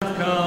come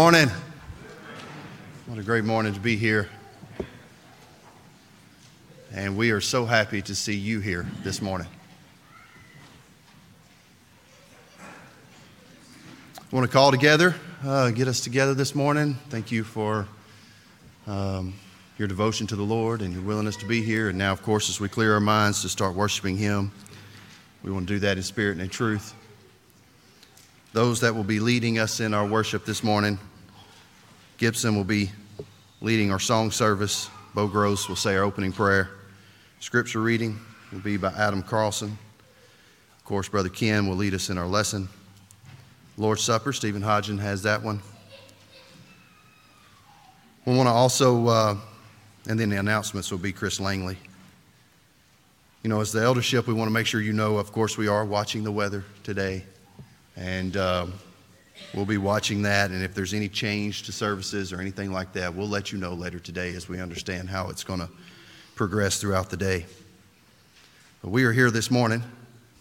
morning. What a great morning to be here. And we are so happy to see you here this morning. I want to call together, uh, get us together this morning. Thank you for um, your devotion to the Lord and your willingness to be here. And now, of course, as we clear our minds to start worshiping Him, we want to do that in spirit and in truth those that will be leading us in our worship this morning. Gibson will be leading our song service. Bo Gross will say our opening prayer. Scripture reading will be by Adam Carlson. Of course, Brother Ken will lead us in our lesson. Lord's Supper, Stephen Hodgen has that one. We want to also, uh, and then the announcements will be Chris Langley. You know, as the eldership, we want to make sure you know, of course, we are watching the weather today. And um, we'll be watching that. And if there's any change to services or anything like that, we'll let you know later today as we understand how it's going to progress throughout the day. But we are here this morning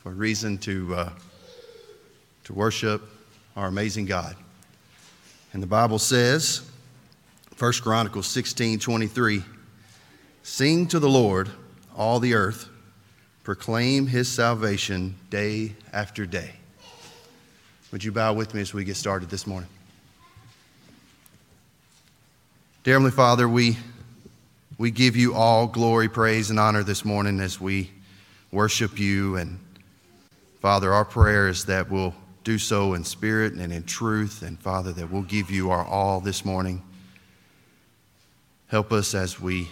for a reason to, uh, to worship our amazing God. And the Bible says, 1 Chronicles 16 23, Sing to the Lord, all the earth, proclaim his salvation day after day. Would you bow with me as we get started this morning? Dear Heavenly Father, we, we give you all glory, praise, and honor this morning as we worship you. And Father, our prayer is that we'll do so in spirit and in truth. And Father, that we'll give you our all this morning. Help us as we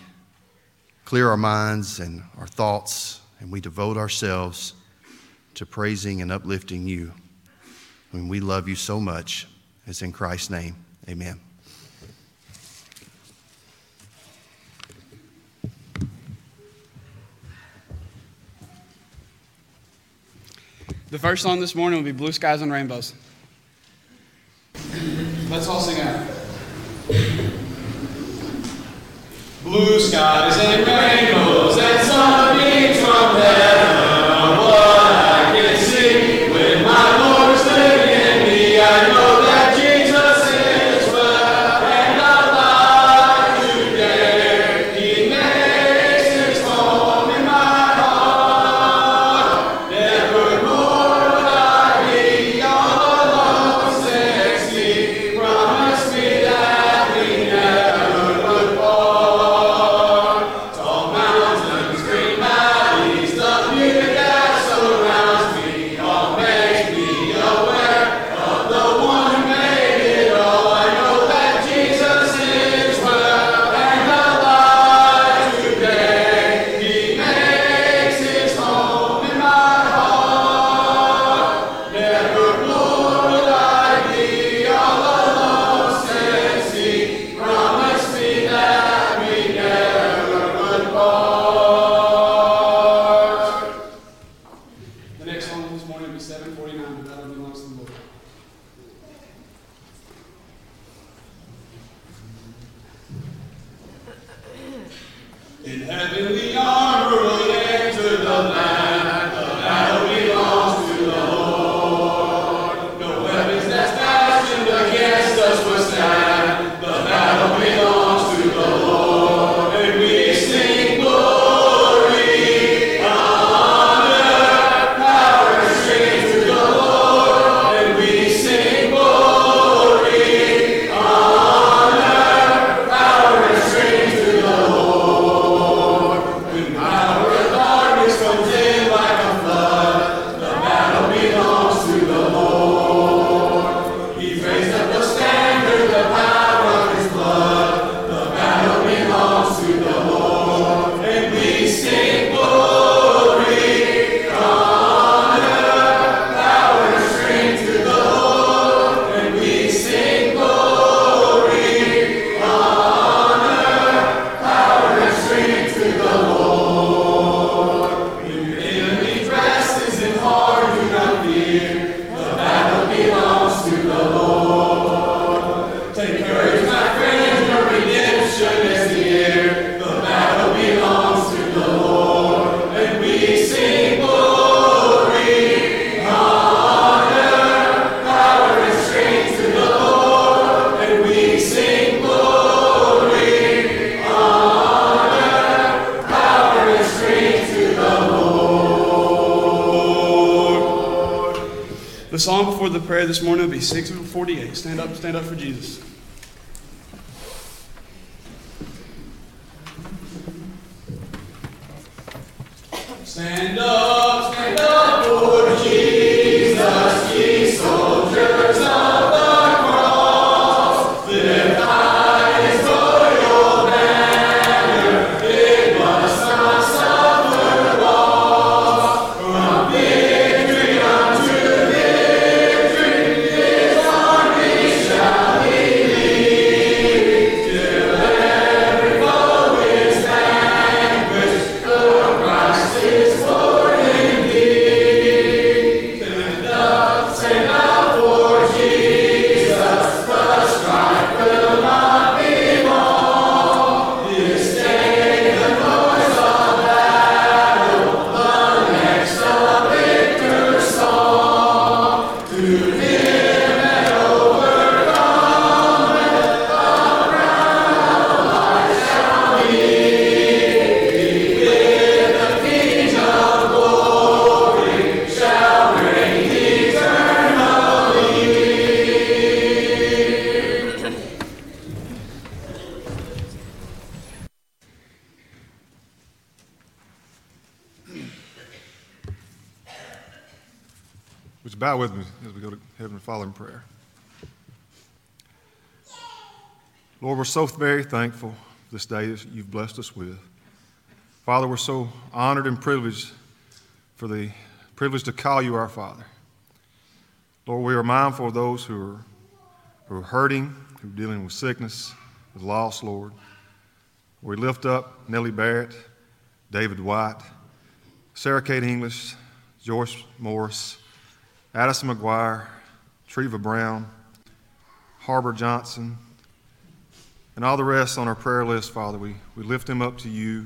clear our minds and our thoughts and we devote ourselves to praising and uplifting you. And we love you so much. It's in Christ's name. Amen. The first song this morning will be Blue Skies and Rainbows. Let's all sing out. Blue skies and rainbows In heavenly armor 46 and 48. Stand up, stand up for Jesus. Father in prayer? Lord, we're so very thankful this day that you've blessed us with. Father, we're so honored and privileged for the privilege to call you our Father. Lord, we are mindful of those who are, who are hurting, who are dealing with sickness, with loss, Lord. We lift up Nellie Barrett, David White, Sarah Kate English, Joyce Morris, Addison McGuire, Treva Brown, Harbor Johnson, and all the rest on our prayer list, Father. We, we lift them up to you,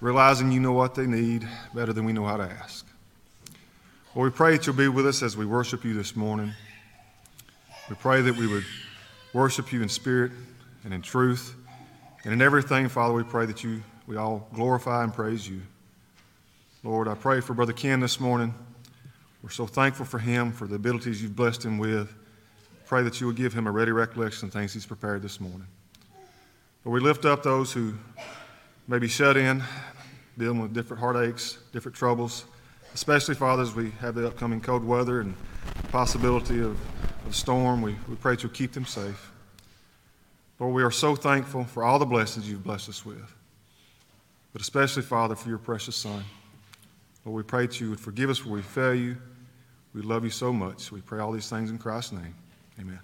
realizing you know what they need better than we know how to ask. Lord, we pray that you'll be with us as we worship you this morning. We pray that we would worship you in spirit and in truth. And in everything, Father, we pray that you we all glorify and praise you. Lord, I pray for Brother Ken this morning. We're so thankful for him, for the abilities you've blessed him with. Pray that you will give him a ready recollection of things he's prepared this morning. Lord, we lift up those who may be shut in, dealing with different heartaches, different troubles, especially, Father, as we have the upcoming cold weather and possibility of, of storm. We, we pray that you'll keep them safe. Lord, we are so thankful for all the blessings you've blessed us with, but especially, Father, for your precious Son. Lord, we pray that you would forgive us where we fail you. We love you so much. We pray all these things in Christ's name. Amen.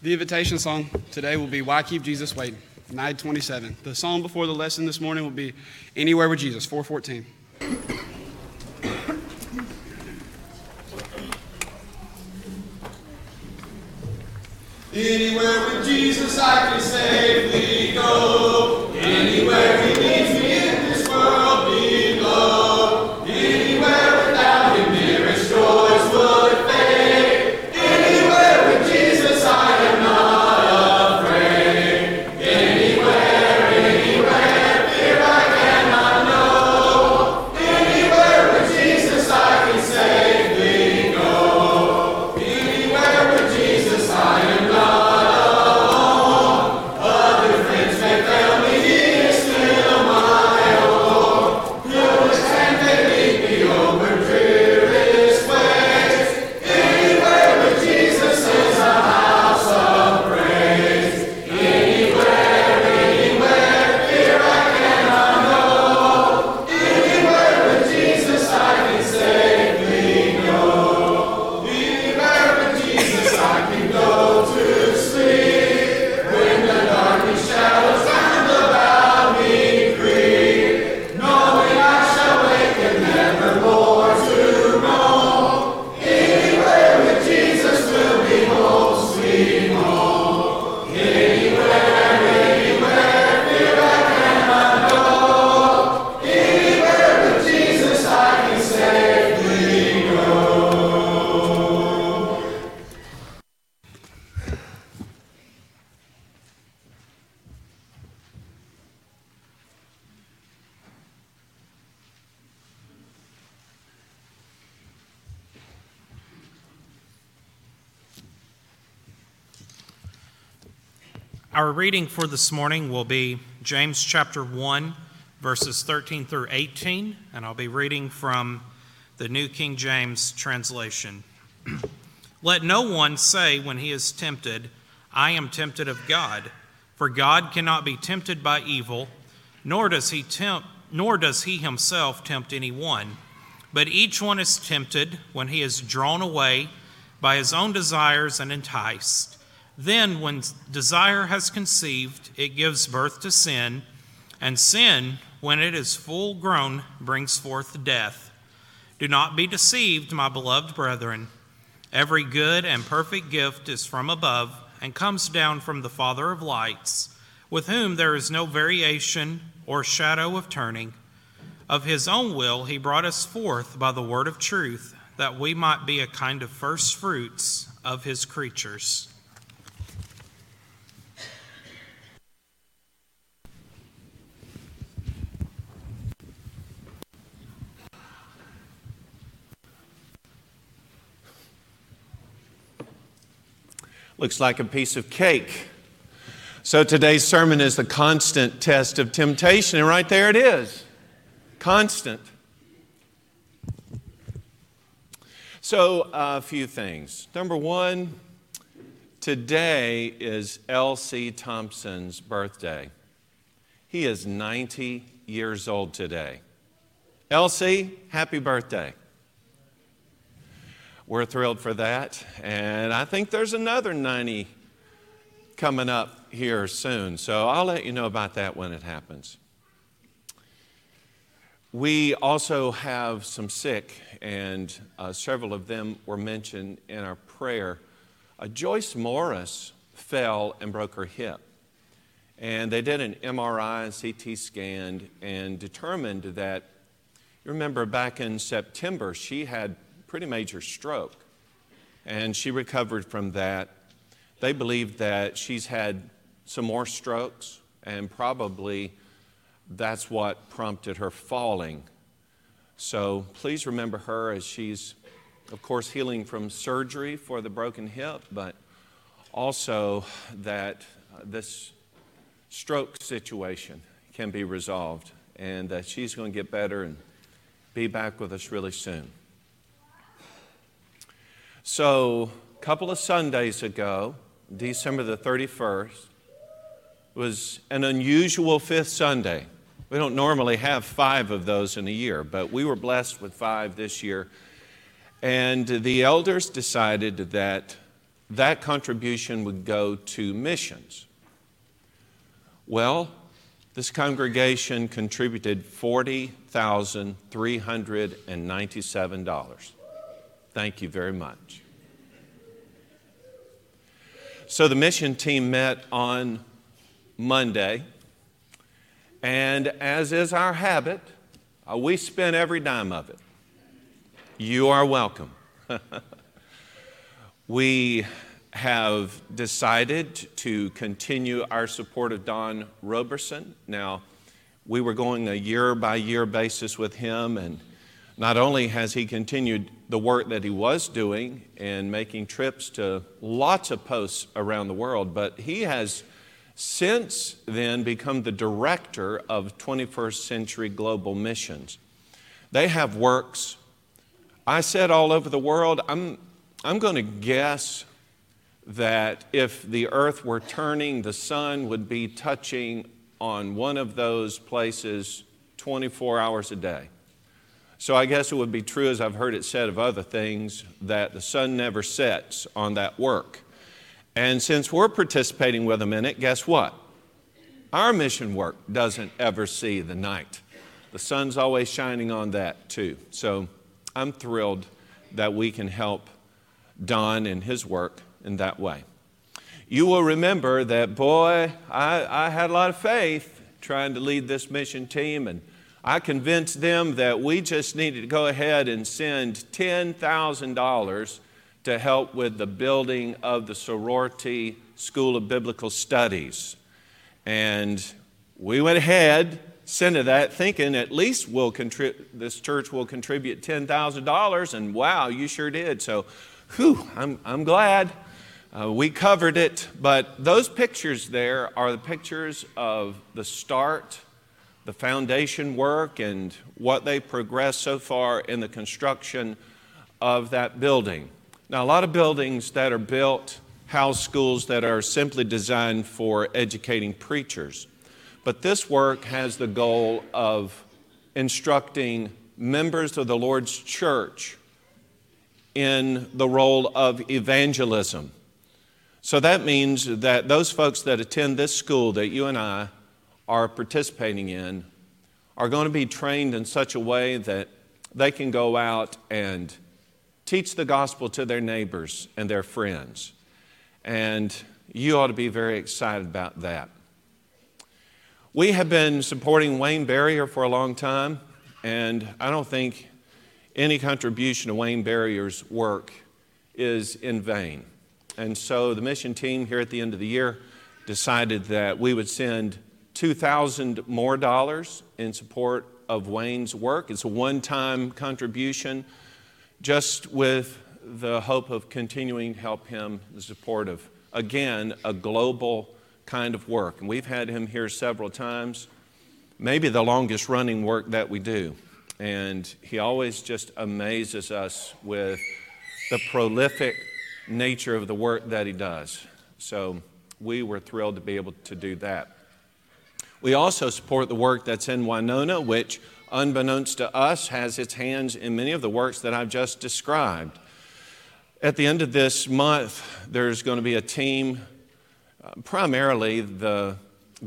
The invitation song today will be Why Keep Jesus Waiting, 927. The song before the lesson this morning will be Anywhere with Jesus, 414. Anywhere with Jesus I can safely go. Anywhere he leads for this morning will be James chapter 1, verses 13 through 18, and I'll be reading from the New King James translation. Let no one say when he is tempted, I am tempted of God, for God cannot be tempted by evil, nor does he tempt nor does he himself tempt anyone. But each one is tempted when he is drawn away by his own desires and enticed. Then, when desire has conceived, it gives birth to sin, and sin, when it is full grown, brings forth death. Do not be deceived, my beloved brethren. Every good and perfect gift is from above and comes down from the Father of lights, with whom there is no variation or shadow of turning. Of his own will, he brought us forth by the word of truth, that we might be a kind of first fruits of his creatures. Looks like a piece of cake. So today's sermon is the constant test of temptation, and right there it is. Constant. So, uh, a few things. Number one, today is L.C. Thompson's birthday. He is 90 years old today. L.C., happy birthday. We're thrilled for that. And I think there's another 90 coming up here soon. So I'll let you know about that when it happens. We also have some sick, and uh, several of them were mentioned in our prayer. Uh, Joyce Morris fell and broke her hip. And they did an MRI and CT scan and determined that, you remember back in September, she had pretty major stroke. And she recovered from that. They believe that she's had some more strokes, and probably that's what prompted her falling. So please remember her as she's, of course, healing from surgery for the broken hip, but also that uh, this stroke situation can be resolved and that she's going to get better and be back with us really soon. So, a couple of Sundays ago, December the 31st, was an unusual fifth Sunday. We don't normally have five of those in a year, but we were blessed with five this year. And the elders decided that that contribution would go to missions. Well, this congregation contributed $40,397. Thank you very much. So the mission team met on Monday, and as is our habit, uh, we spent every dime of it. You are welcome. we have decided to continue our support of Don Roberson. Now, we were going a year by year basis with him, and not only has he continued the work that he was doing and making trips to lots of posts around the world, but he has since then become the director of 21st Century Global Missions. They have works, I said all over the world. I'm, I'm going to guess that if the earth were turning, the sun would be touching on one of those places 24 hours a day. So I guess it would be true, as I've heard it said of other things, that the sun never sets on that work. And since we're participating with them in it, guess what? Our mission work doesn't ever see the night. The sun's always shining on that too. So I'm thrilled that we can help Don in his work in that way. You will remember that, boy, I, I had a lot of faith trying to lead this mission team, and I convinced them that we just needed to go ahead and send $10,000 to help with the building of the sorority School of Biblical Studies. And we went ahead, sent it that, thinking at least we'll this church will contribute $10,000. And wow, you sure did. So, whew, I'm, I'm glad. Uh, we covered it, but those pictures there are the pictures of the start the foundation work and what they progressed so far in the construction of that building. Now, a lot of buildings that are built house schools that are simply designed for educating preachers. But this work has the goal of instructing members of the Lord's church in the role of evangelism. So that means that those folks that attend this school that you and I are participating in are going to be trained in such a way that they can go out and teach the gospel to their neighbors and their friends. And you ought to be very excited about that. We have been supporting Wayne Barrier for a long time, and I don't think any contribution to Wayne Barrier's work is in vain. And so the mission team here at the end of the year decided that we would send 2,000 more dollars in support of Wayne's work. It's a one time contribution, just with the hope of continuing to help him the support of, again, a global kind of work. And we've had him here several times, maybe the longest running work that we do. And he always just amazes us with the prolific nature of the work that he does. So we were thrilled to be able to do that. We also support the work that's in Winona, which, unbeknownst to us, has its hands in many of the works that I've just described. At the end of this month, there's going to be a team, uh, primarily the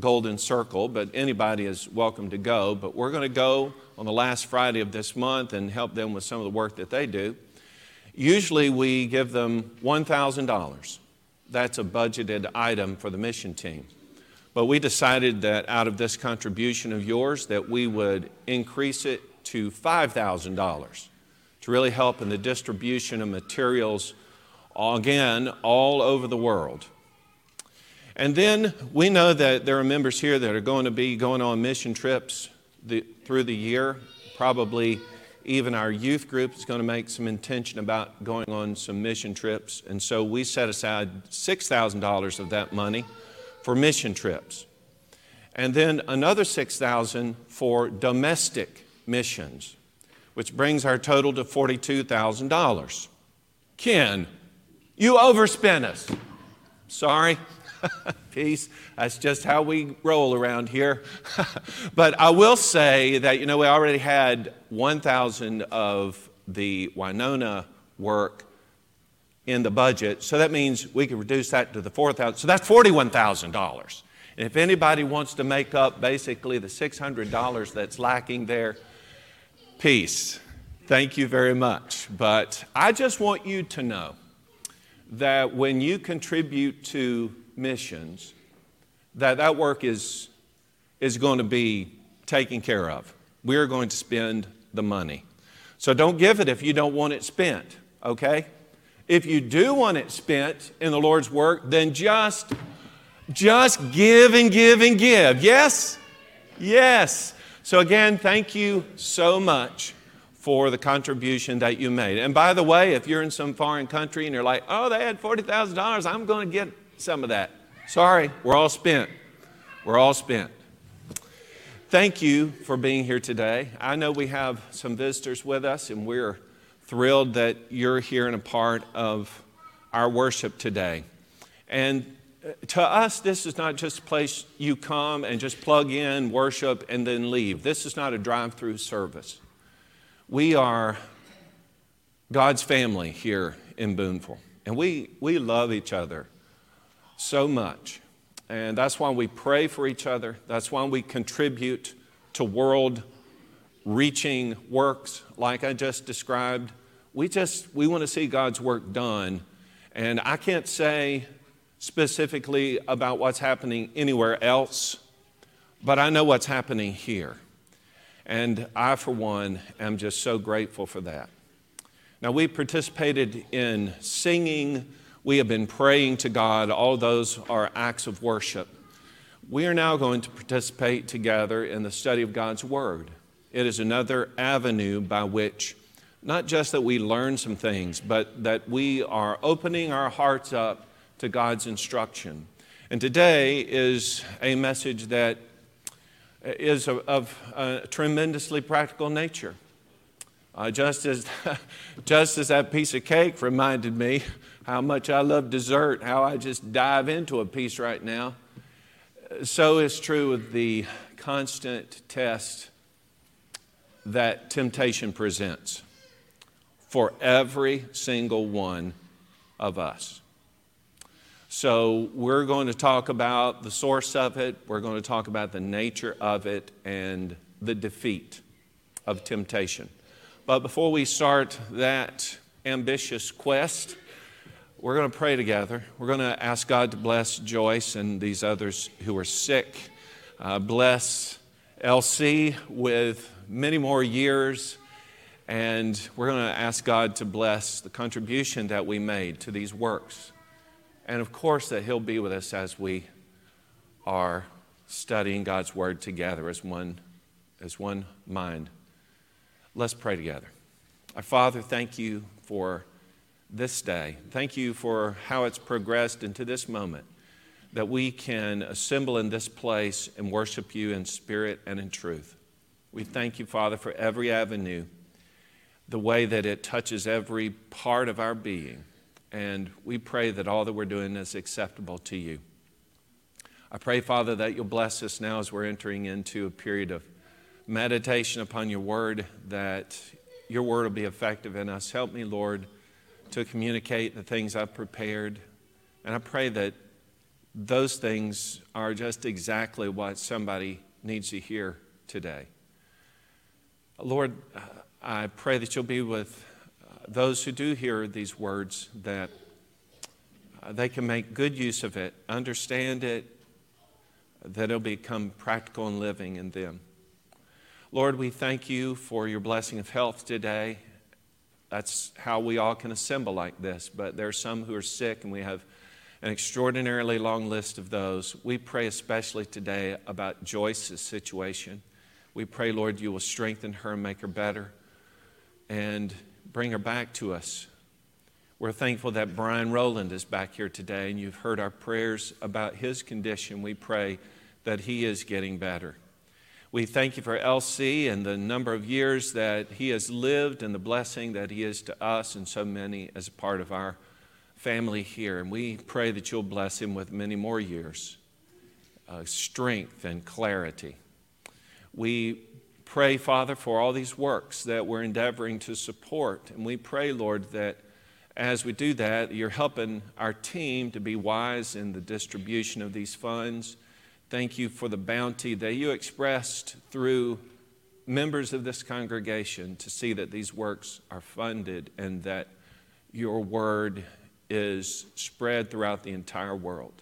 Golden Circle, but anybody is welcome to go. But we're going to go on the last Friday of this month and help them with some of the work that they do. Usually, we give them $1,000. That's a budgeted item for the mission team. But we decided that out of this contribution of yours that we would increase it to $5,000 to really help in the distribution of materials again all over the world. And then we know that there are members here that are going to be going on mission trips the, through the year. Probably even our youth group is going to make some intention about going on some mission trips. And so we set aside $6,000 of that money for mission trips. And then another 6,000 for domestic missions, which brings our total to $42,000. Ken, you overspent us. Sorry. Peace. That's just how we roll around here. but I will say that, you know, we already had 1,000 of the Winona work in the budget. So that means we could reduce that to the 4,000. So that's $41,000. And if anybody wants to make up basically the $600 that's lacking there, peace. Thank you very much. But I just want you to know that when you contribute to missions, that that work is, is going to be taken care of. We're going to spend the money. So don't give it if you don't want it spent, okay? If you do want it spent in the Lord's work, then just just give and give and give. Yes? Yes. So again, thank you so much for the contribution that you made. And by the way, if you're in some foreign country and you're like, "Oh, they had $40,000, I'm going to get some of that." Sorry, we're all spent. We're all spent. Thank you for being here today. I know we have some visitors with us, and we're thrilled that you're here and a part of our worship today. And uh, to us, this is not just a place you come and just plug in, worship, and then leave. This is not a drive through service. We are God's family here in Booneville, and we, we love each other so much. And that's why we pray for each other. That's why we contribute to world reaching works like I just described. We just we want to see God's work done. And I can't say specifically about what's happening anywhere else, but I know what's happening here. And I, for one, am just so grateful for that. Now, we participated in singing we have been praying to God. All those are acts of worship. We are now going to participate together in the study of God's Word. It is another avenue by which not just that we learn some things, but that we are opening our hearts up to God's instruction. And today is a message that is of, of a tremendously practical nature. Uh, just, as, just as that piece of cake reminded me how much I love dessert, how I just dive into a piece right now. So is true with the constant test that temptation presents for every single one of us. So, we're going to talk about the source of it, we're going to talk about the nature of it, and the defeat of temptation. But before we start that ambitious quest, we're going to pray together. We're going to ask God to bless Joyce and these others who are sick. Uh, bless LC with many more years. And we're going to ask God to bless the contribution that we made to these works. And of course, that He'll be with us as we are studying God's Word together as one, as one mind. Let's pray together. Our Father, thank you for this day. Thank you for how it's progressed into this moment that we can assemble in this place and worship you in spirit and in truth. We thank you, Father, for every avenue, the way that it touches every part of our being. And we pray that all that we're doing is acceptable to you. I pray, Father, that you'll bless us now as we're entering into a period of meditation upon your word, that your word will be effective in us. Help me, Lord to communicate the things I've prepared. And I pray that those things are just exactly what somebody needs to hear today. Lord, I pray that you'll be with uh, those who do hear these words, that uh, they can make good use of it, understand it, that it'll become practical and living in them. Lord, we thank you for your blessing of health today that's how we all can assemble like this. But there are some who are sick, and we have an extraordinarily long list of those. We pray especially today about Joyce's situation. We pray, Lord, you will strengthen her and make her better and bring her back to us. We're thankful that Brian Rowland is back here today, and you've heard our prayers about his condition. We pray that he is getting better. We thank you for LC and the number of years that he has lived and the blessing that he is to us and so many as a part of our family here. And we pray that you'll bless him with many more years, strength and clarity. We pray, Father, for all these works that we're endeavoring to support. And we pray, Lord, that as we do that, you're helping our team to be wise in the distribution of these funds Thank you for the bounty that you expressed through members of this congregation to see that these works are funded and that your word is spread throughout the entire world.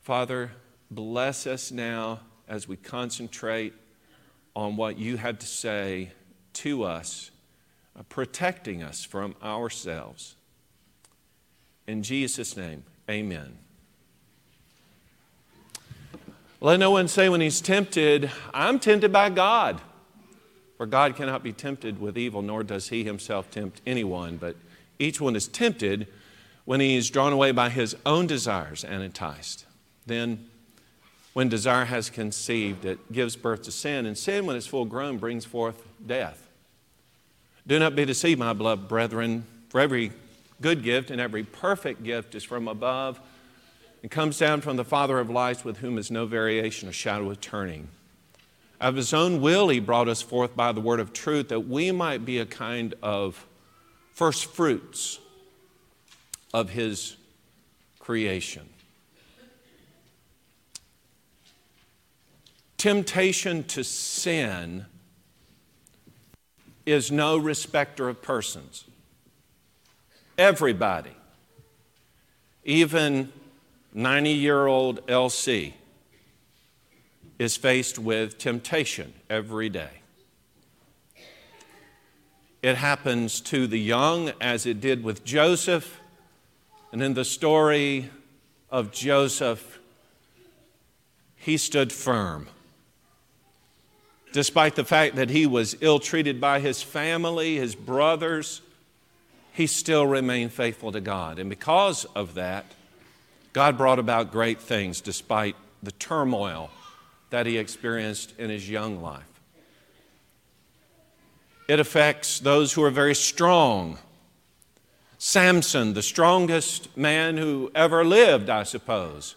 Father, bless us now as we concentrate on what you have to say to us, uh, protecting us from ourselves. In Jesus' name, amen. Let no one say when he's tempted, I'm tempted by God. For God cannot be tempted with evil, nor does he himself tempt anyone. But each one is tempted when he is drawn away by his own desires and enticed. Then, when desire has conceived, it gives birth to sin. And sin, when it's full grown, brings forth death. Do not be deceived, my beloved brethren, for every good gift and every perfect gift is from above and comes down from the Father of lights, with whom is no variation or shadow of turning. Of his own will, he brought us forth by the word of truth that we might be a kind of first fruits of his creation. Temptation to sin is no respecter of persons. Everybody, even 90 year old LC, is faced with temptation every day. It happens to the young as it did with Joseph. And in the story of Joseph, he stood firm. Despite the fact that he was ill treated by his family, his brothers, he still remained faithful to God. And because of that, God brought about great things despite the turmoil that he experienced in his young life. It affects those who are very strong. Samson, the strongest man who ever lived, I suppose,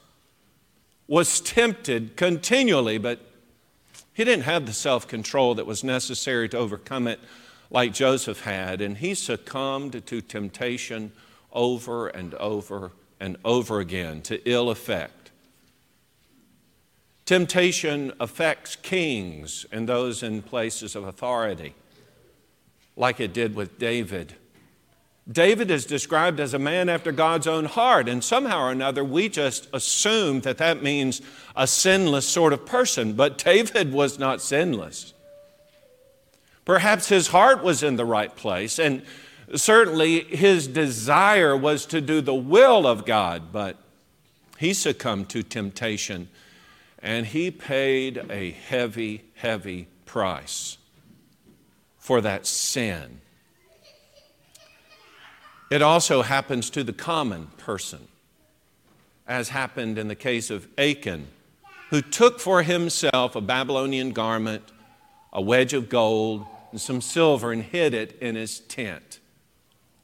was tempted continually, but he didn't have the self control that was necessary to overcome it like Joseph had, and he succumbed to temptation over and over and over again to ill effect. Temptation affects kings and those in places of authority, like it did with David. David is described as a man after God's own heart, and somehow or another we just assume that that means a sinless sort of person, but David was not sinless. Perhaps his heart was in the right place, and certainly his desire was to do the will of God, but he succumbed to temptation and he paid a heavy, heavy price for that sin. It also happens to the common person, as happened in the case of Achan, who took for himself a Babylonian garment, a wedge of gold, and some silver and hid it in his tent,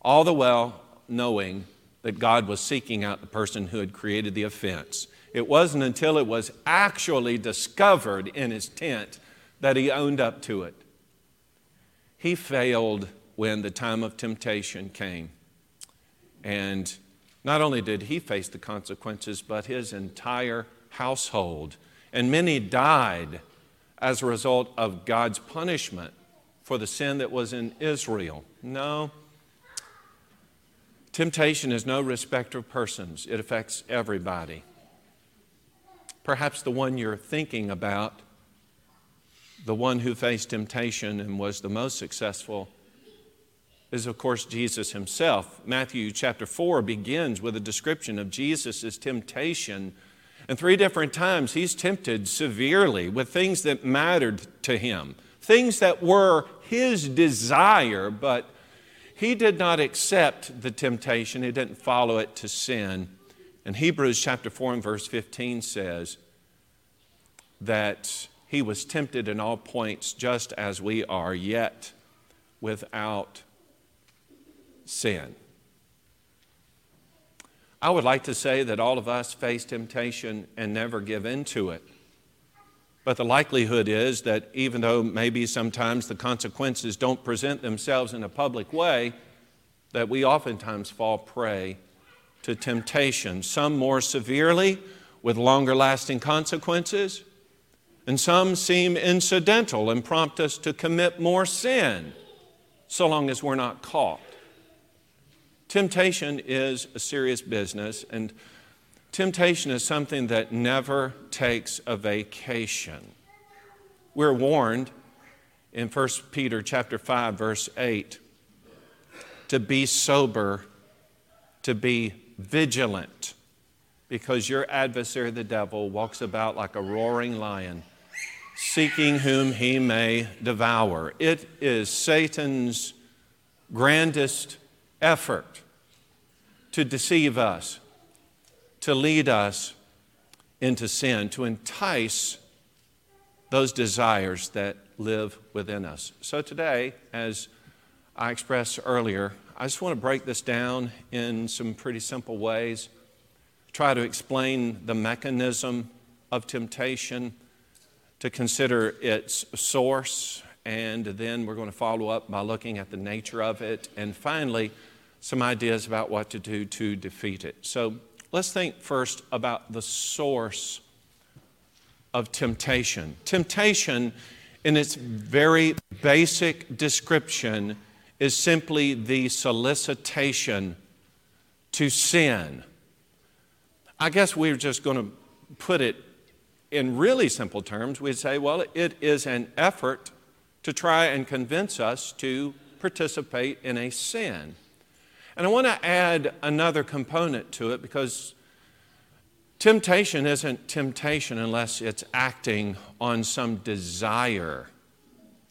all the while knowing that God was seeking out the person who had created the offense. It wasn't until it was actually discovered in his tent that he owned up to it. He failed when the time of temptation came. And not only did he face the consequences, but his entire household. And many died as a result of God's punishment for the sin that was in Israel. No. Temptation is no respecter of persons, it affects everybody. Perhaps the one you're thinking about, the one who faced temptation and was the most successful, is of course Jesus himself. Matthew chapter 4 begins with a description of Jesus' temptation. And three different times he's tempted severely with things that mattered to him, things that were his desire, but he did not accept the temptation. He didn't follow it to sin. And Hebrews chapter 4 and verse 15 says that he was tempted in all points just as we are, yet without sin. I would like to say that all of us face temptation and never give in to it. But the likelihood is that even though maybe sometimes the consequences don't present themselves in a public way, that we oftentimes fall prey to temptation, some more severely with longer lasting consequences, and some seem incidental and prompt us to commit more sin so long as we're not caught. Temptation is a serious business, and temptation is something that never takes a vacation. We're warned in 1 Peter chapter 5 verse 8 to be sober, to be vigilant, because your adversary the devil walks about like a roaring lion, seeking whom he may devour. It is Satan's grandest effort to deceive us, to lead us into sin, to entice those desires that live within us. So today, as I expressed earlier, I just want to break this down in some pretty simple ways, try to explain the mechanism of temptation, to consider its source, and then we're going to follow up by looking at the nature of it, and finally, some ideas about what to do to defeat it. So let's think first about the source of temptation. Temptation, in its very basic description, is simply the solicitation to sin. I guess we're just going to put it in really simple terms. We'd say, well, it is an effort to try and convince us to participate in a sin. And I want to add another component to it because temptation isn't temptation unless it's acting on some desire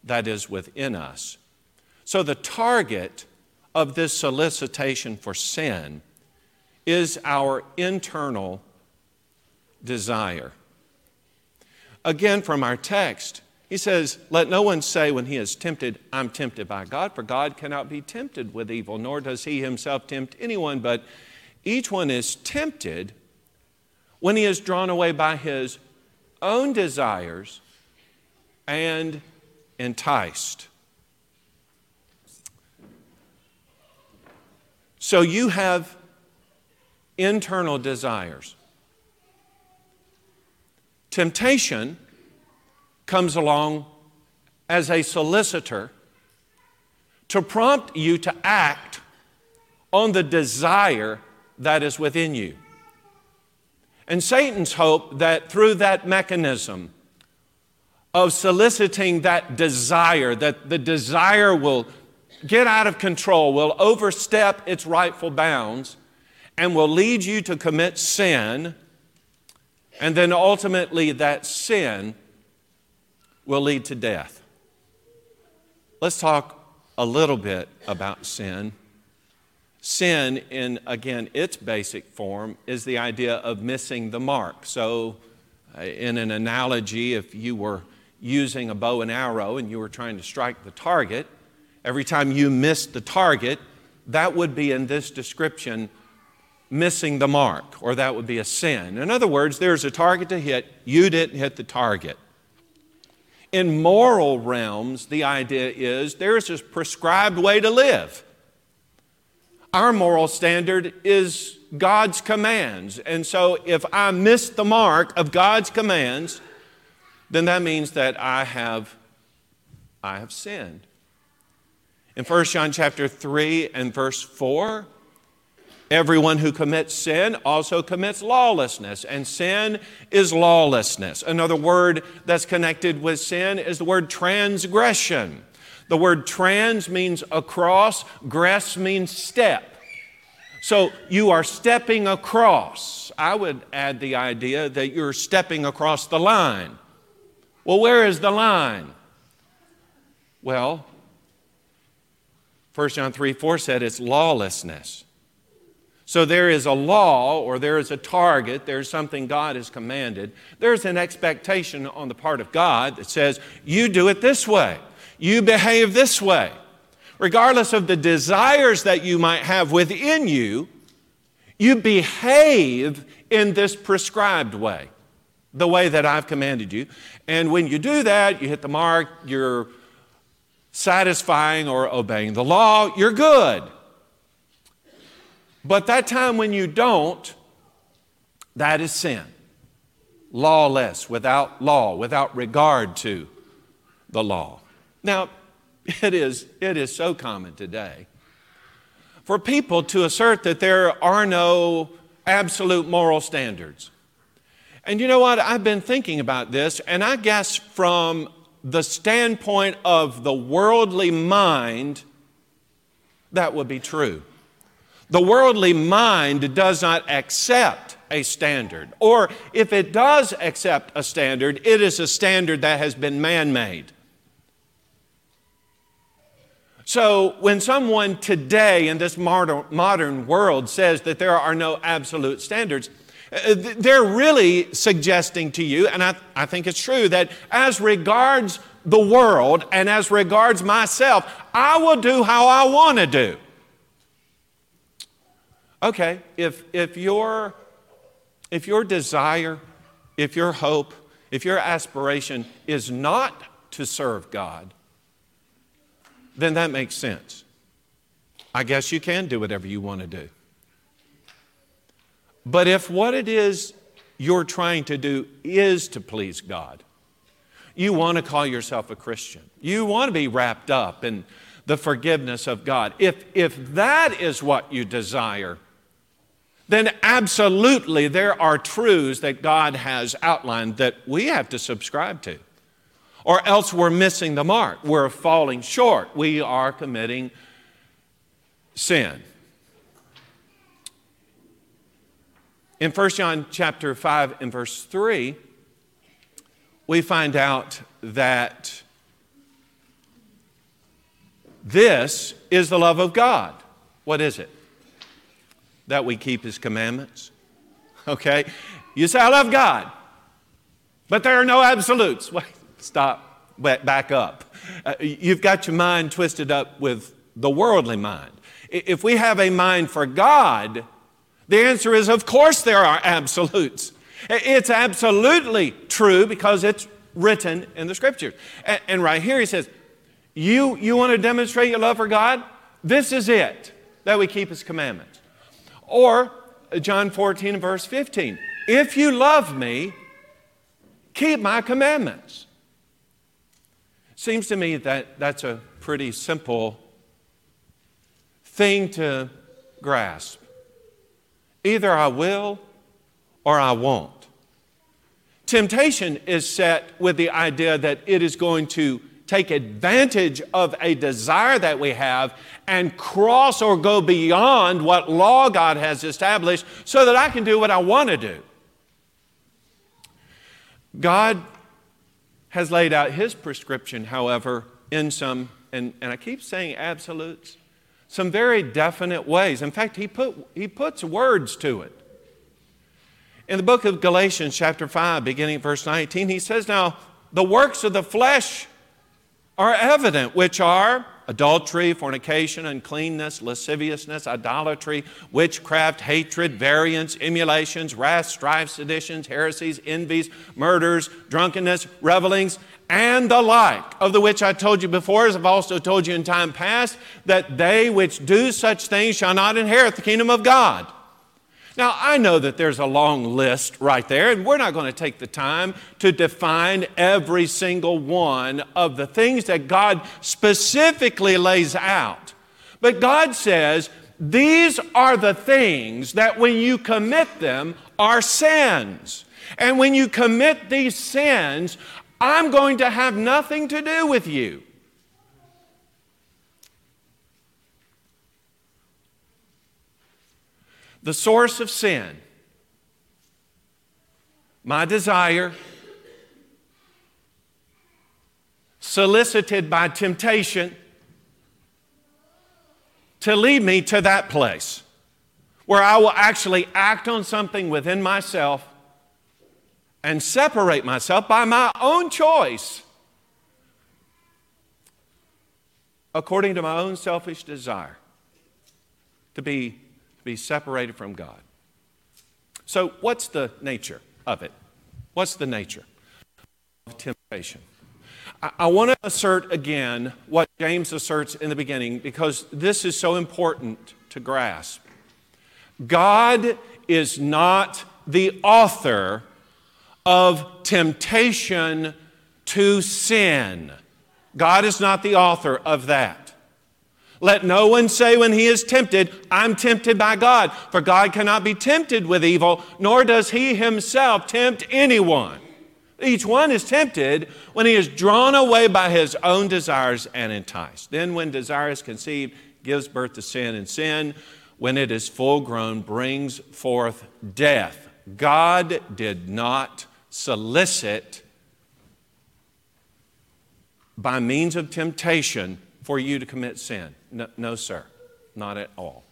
that is within us. So the target of this solicitation for sin is our internal desire. Again, from our text, he says, Let no one say when he is tempted, I'm tempted by God, for God cannot be tempted with evil, nor does he himself tempt anyone, but each one is tempted when he is drawn away by his own desires and enticed. So you have internal desires. Temptation comes along as a solicitor to prompt you to act on the desire that is within you. And Satan's hope that through that mechanism of soliciting that desire, that the desire will get out of control, will overstep its rightful bounds, and will lead you to commit sin. And then ultimately, that sin will lead to death. Let's talk a little bit about sin. Sin, in again its basic form, is the idea of missing the mark. So, uh, in an analogy, if you were using a bow and arrow and you were trying to strike the target, every time you missed the target, that would be in this description missing the mark, or that would be a sin. In other words, there's a target to hit, you didn't hit the target. In moral realms, the idea is there's a prescribed way to live. Our moral standard is God's commands. And so if I miss the mark of God's commands, then that means that I have I have sinned. In 1 John chapter 3 and verse 4, everyone who commits sin also commits lawlessness, and sin is lawlessness. Another word that's connected with sin is the word transgression. The word trans means across, gress means step. So you are stepping across. I would add the idea that you're stepping across the line. Well, where is the line? Well, 1 John 3 4 said it's lawlessness. So there is a law or there is a target, there's something God has commanded. There's an expectation on the part of God that says, you do it this way, you behave this way. Regardless of the desires that you might have within you, you behave in this prescribed way, the way that I've commanded you. And when you do that, you hit the mark, you're satisfying or obeying the law, you're good. But that time when you don't, that is sin. Lawless, without law, without regard to the law. Now, it is, it is so common today for people to assert that there are no absolute moral standards. And you know what? I've been thinking about this, and I guess from the standpoint of the worldly mind, that would be true. The worldly mind does not accept a standard, or if it does accept a standard, it is a standard that has been man made. So, when someone today in this modern, world says that there are no absolute standards, uh, they're really suggesting to you, and I, I think it's true, that as regards the world and as regards myself, I will do how I want to do. Okay, if, if, your, if your desire, if your hope, if your aspiration is not to serve God, then that makes sense. I guess you can do whatever you want to do. But if what it is you're trying to do is to please God, you want to call yourself a Christian, you want to be wrapped up in the forgiveness of God. If, if that is what you desire, then absolutely there are truths that God has outlined that we have to subscribe to. Or else we're missing the mark. We're falling short. We are committing sin. In 1 John chapter 5 and verse 3, we find out that this is the love of God. What is it? That we keep His commandments. Okay? You say, I love God, but there are no absolutes. Wait, stop, Wait, back up. Uh, you've got your mind twisted up with the worldly mind. If we have a mind for God, the answer is, of course, there are absolutes. It's absolutely true because it's written in the scriptures. And, right here he says, you, you want to demonstrate your love for God? This is it, that we keep his commandments. Or John 14 verse 15, if you love me, keep my commandments. Seems to me that that's a pretty simple thing to grasp. Either I will or I won't. Temptation is set with the idea that it is going to take advantage of a desire that we have and cross or go beyond what law God has established so that I can do what I want to do. God has laid out his prescription, however, in some, and, and I keep saying absolutes, some very definite ways. In fact, he, put, he puts words to it. In the book of Galatians, chapter 5, beginning verse 19, he says, Now, the works of the flesh are evident, which are adultery, fornication, uncleanness, lasciviousness, idolatry, witchcraft, hatred, variance, emulations, wrath, strife, seditions, heresies, envies, murders, drunkenness, revelings, and the like, of the which I told you before, as I've also told you in time past, that they which do such things shall not inherit the kingdom of God. Now, I know that there's a long list right there, and we're not going to take the time to define every single one of the things that God specifically lays out. But God says, these are the things that when you commit them are sins. And when you commit these sins, I'm going to have nothing to do with you. The source of sin, my desire, solicited by temptation to lead me to that place where I will actually act on something within myself and separate myself by my own choice according to my own selfish desire to be, be separated from God. So, what's the nature of it? What's the nature of temptation? I, I want to assert again what James asserts in the beginning because this is so important to grasp. God is not the author of temptation to sin. God is not the author of that. Let no one say when he is tempted, I'm tempted by God, for God cannot be tempted with evil, nor does he himself tempt anyone. Each one is tempted when he is drawn away by his own desires and enticed. Then, when desire is conceived, gives birth to sin, and sin, when it is full grown, brings forth death. God did not solicit by means of temptation for you to commit sin. No, no, sir, not at all.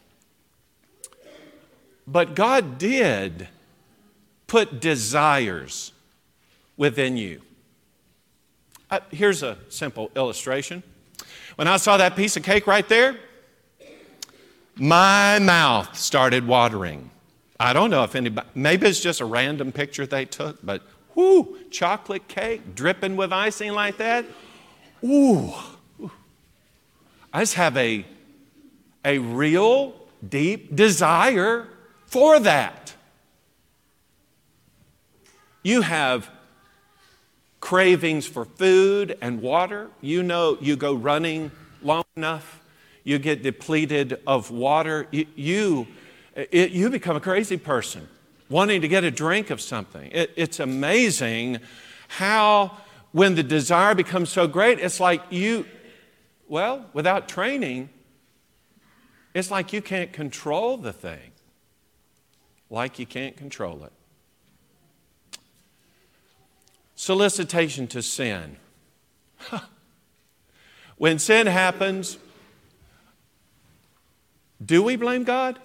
But God did put desires within you. Uh, here's a simple illustration. When I saw that piece of cake right there, my mouth started watering. I don't know if anybody, maybe it's just a random picture they took, but whoo, chocolate cake dripping with icing like that. Ooh. I just have a, a real deep desire for that. You have cravings for food and water. You know, you go running long enough, you get depleted of water. You, you, it, you become a crazy person wanting to get a drink of something. It, it's amazing how, when the desire becomes so great, it's like you, well, without training, it's like you can't control the thing, like you can't control it. Solicitation to sin. when sin happens, do we blame God?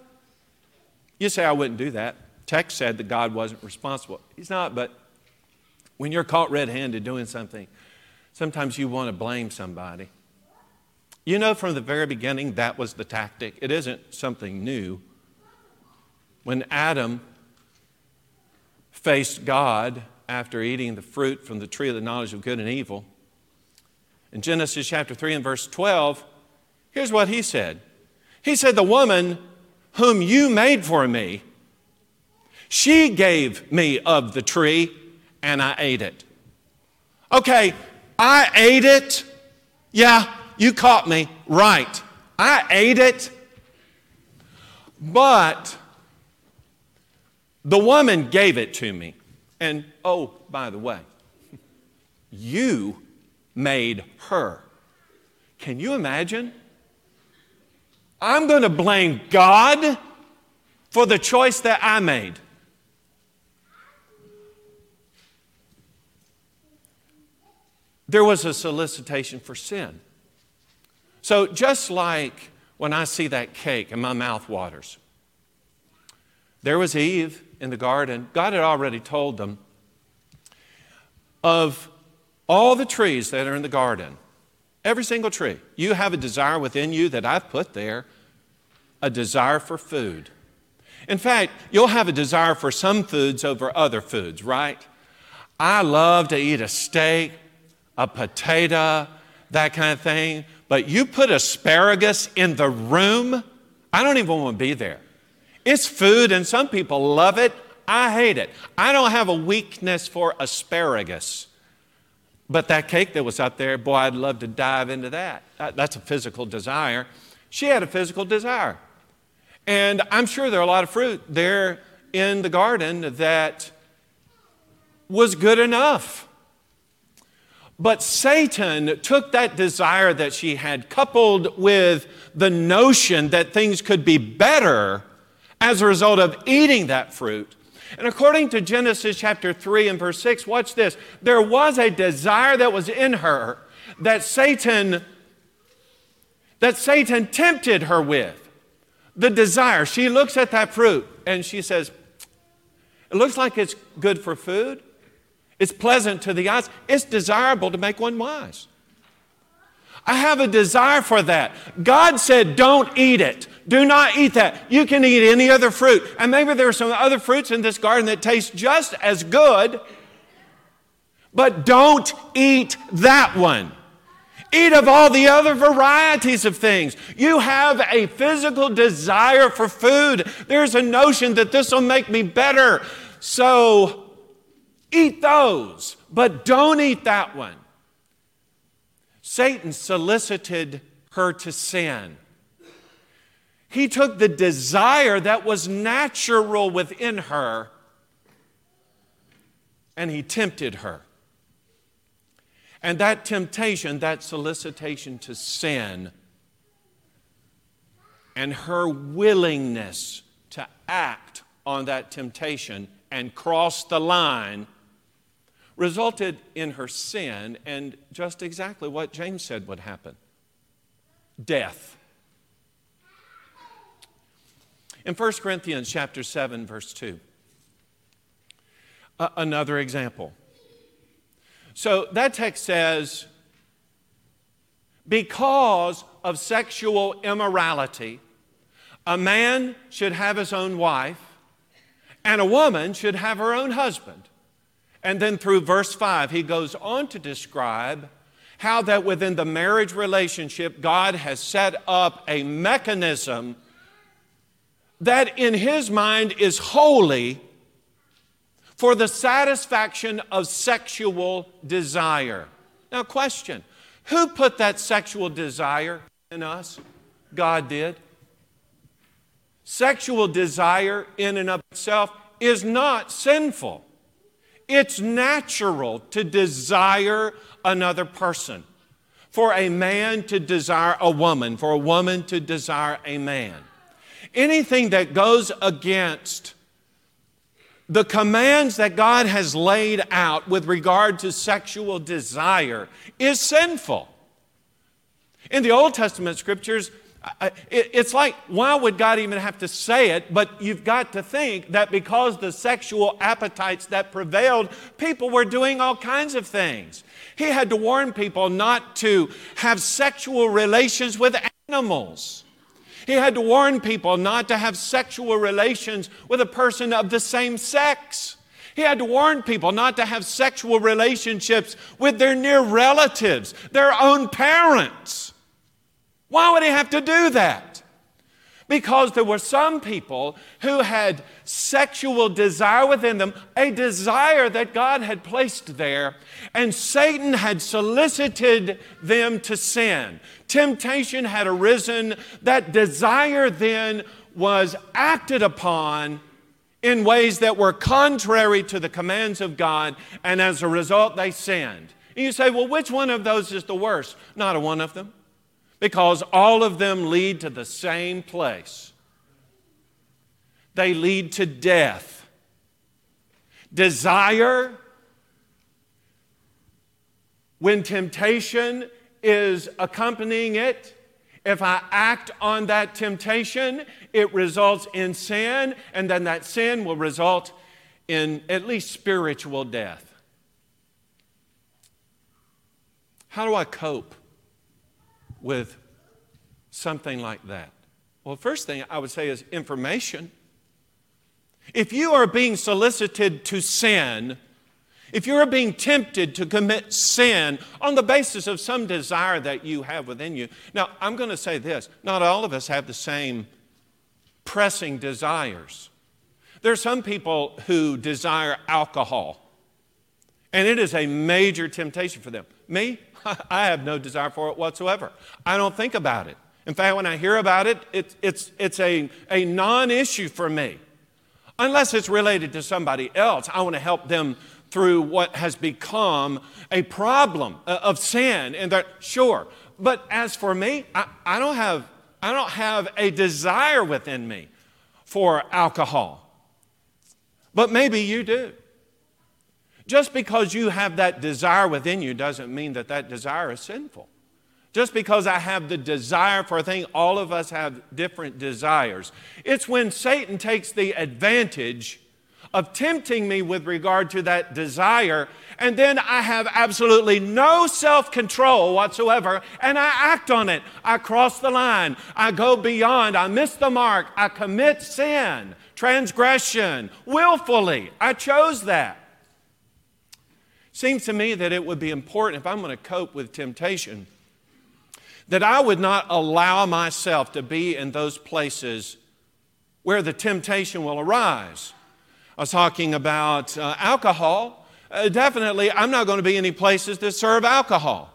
You say, I wouldn't do that. Text said that God wasn't responsible. He's not, but when you're caught red handed doing something, sometimes you want to blame somebody. You know, from the very beginning, that was the tactic. It isn't something new. When Adam faced God after eating the fruit from the tree of the knowledge of good and evil, in Genesis chapter 3 and verse 12, here's what he said He said, The woman whom you made for me, she gave me of the tree and I ate it. Okay, I ate it. Yeah, you caught me. Right. I ate it. But the woman gave it to me. And oh, by the way, you made her. Can you imagine? I'm going to blame God for the choice that I made. There was a solicitation for sin. So, just like when I see that cake and my mouth waters, there was Eve in the garden. God had already told them of all the trees that are in the garden, every single tree. You have a desire within you that I've put there, a desire for food. In fact, you'll have a desire for some foods over other foods, right? I love to eat a steak, a potato, that kind of thing but you put asparagus in the room, I don't even want to be there. It's food, and some people love it. I hate it. I don't have a weakness for asparagus. But that cake that was up there, boy, I'd love to dive into that. That's a physical desire. She had a physical desire. And I'm sure there are a lot of fruit there in the garden that was good enough. But Satan took that desire that she had, coupled with the notion that things could be better as a result of eating that fruit. And according to Genesis chapter 3 and verse 6, watch this. There was a desire that was in her that Satan that Satan tempted her with. The desire. She looks at that fruit and she says, It looks like it's good for food. It's pleasant to the eyes. It's desirable to make one wise. I have a desire for that. God said, don't eat it. Do not eat that. You can eat any other fruit. And maybe there are some other fruits in this garden that taste just as good, but don't eat that one. Eat of all the other varieties of things. You have a physical desire for food. There's a notion that this will make me better. So Eat those, but don't eat that one. Satan solicited her to sin. He took the desire that was natural within her and he tempted her. And that temptation, that solicitation to sin, and her willingness to act on that temptation and cross the line resulted in her sin and just exactly what James said would happen death. In 1 Corinthians chapter 7 verse 2 uh, another example. So that text says because of sexual immorality a man should have his own wife and a woman should have her own husband. And then through verse 5, he goes on to describe how that within the marriage relationship, God has set up a mechanism that in his mind is holy for the satisfaction of sexual desire. Now, question Who put that sexual desire in us? God did. Sexual desire, in and of itself, is not sinful. It's natural to desire another person. For a man to desire a woman, for a woman to desire a man. Anything that goes against the commands that God has laid out with regard to sexual desire is sinful. In the Old Testament scriptures, it's like, why would God even have to say it? But you've got to think that because the sexual appetites that prevailed, people were doing all kinds of things. He had to warn people not to have sexual relations with animals. He had to warn people not to have sexual relations with a person of the same sex. He had to warn people not to have sexual relationships with their near relatives, their own parents. Why would he have to do that? Because there were some people who had sexual desire within them, a desire that God had placed there, and Satan had solicited them to sin. Temptation had arisen. That desire then was acted upon in ways that were contrary to the commands of God, and as a result, they sinned. And you say, well, which one of those is the worst? Not a one of them because all of them lead to the same place. They lead to death. Desire, when temptation is accompanying it, if I act on that temptation, it results in sin, and then that sin will result in at least spiritual death. How do I cope with something like that? Well, first thing I would say is information. If you are being solicited to sin, if you're being tempted to commit sin on the basis of some desire that you have within you, now I'm going to say this not all of us have the same pressing desires. There are some people who desire alcohol, and it is a major temptation for them. Me, I have no desire for it whatsoever. I don't think about it. In fact, when I hear about it, it it's, it's a, a non issue for me. Unless it's related to somebody else, I want to help them through what has become a problem uh, of sin. And that, sure. But as for me, I, I, don't have, I don't have a desire within me for alcohol. But maybe you do. Just because you have that desire within you doesn't mean that that desire is sinful. Just because I have the desire for a thing, all of us have different desires. It's when Satan takes the advantage of tempting me with regard to that desire, and then I have absolutely no self control whatsoever, and I act on it. I cross the line, I go beyond, I miss the mark, I commit sin, transgression, willfully. I chose that. Seems to me that it would be important if I'm going to cope with temptation that I would not allow myself to be in those places where the temptation will arise. I was talking about uh, alcohol. Uh, definitely, I'm not going to be in any places that serve alcohol.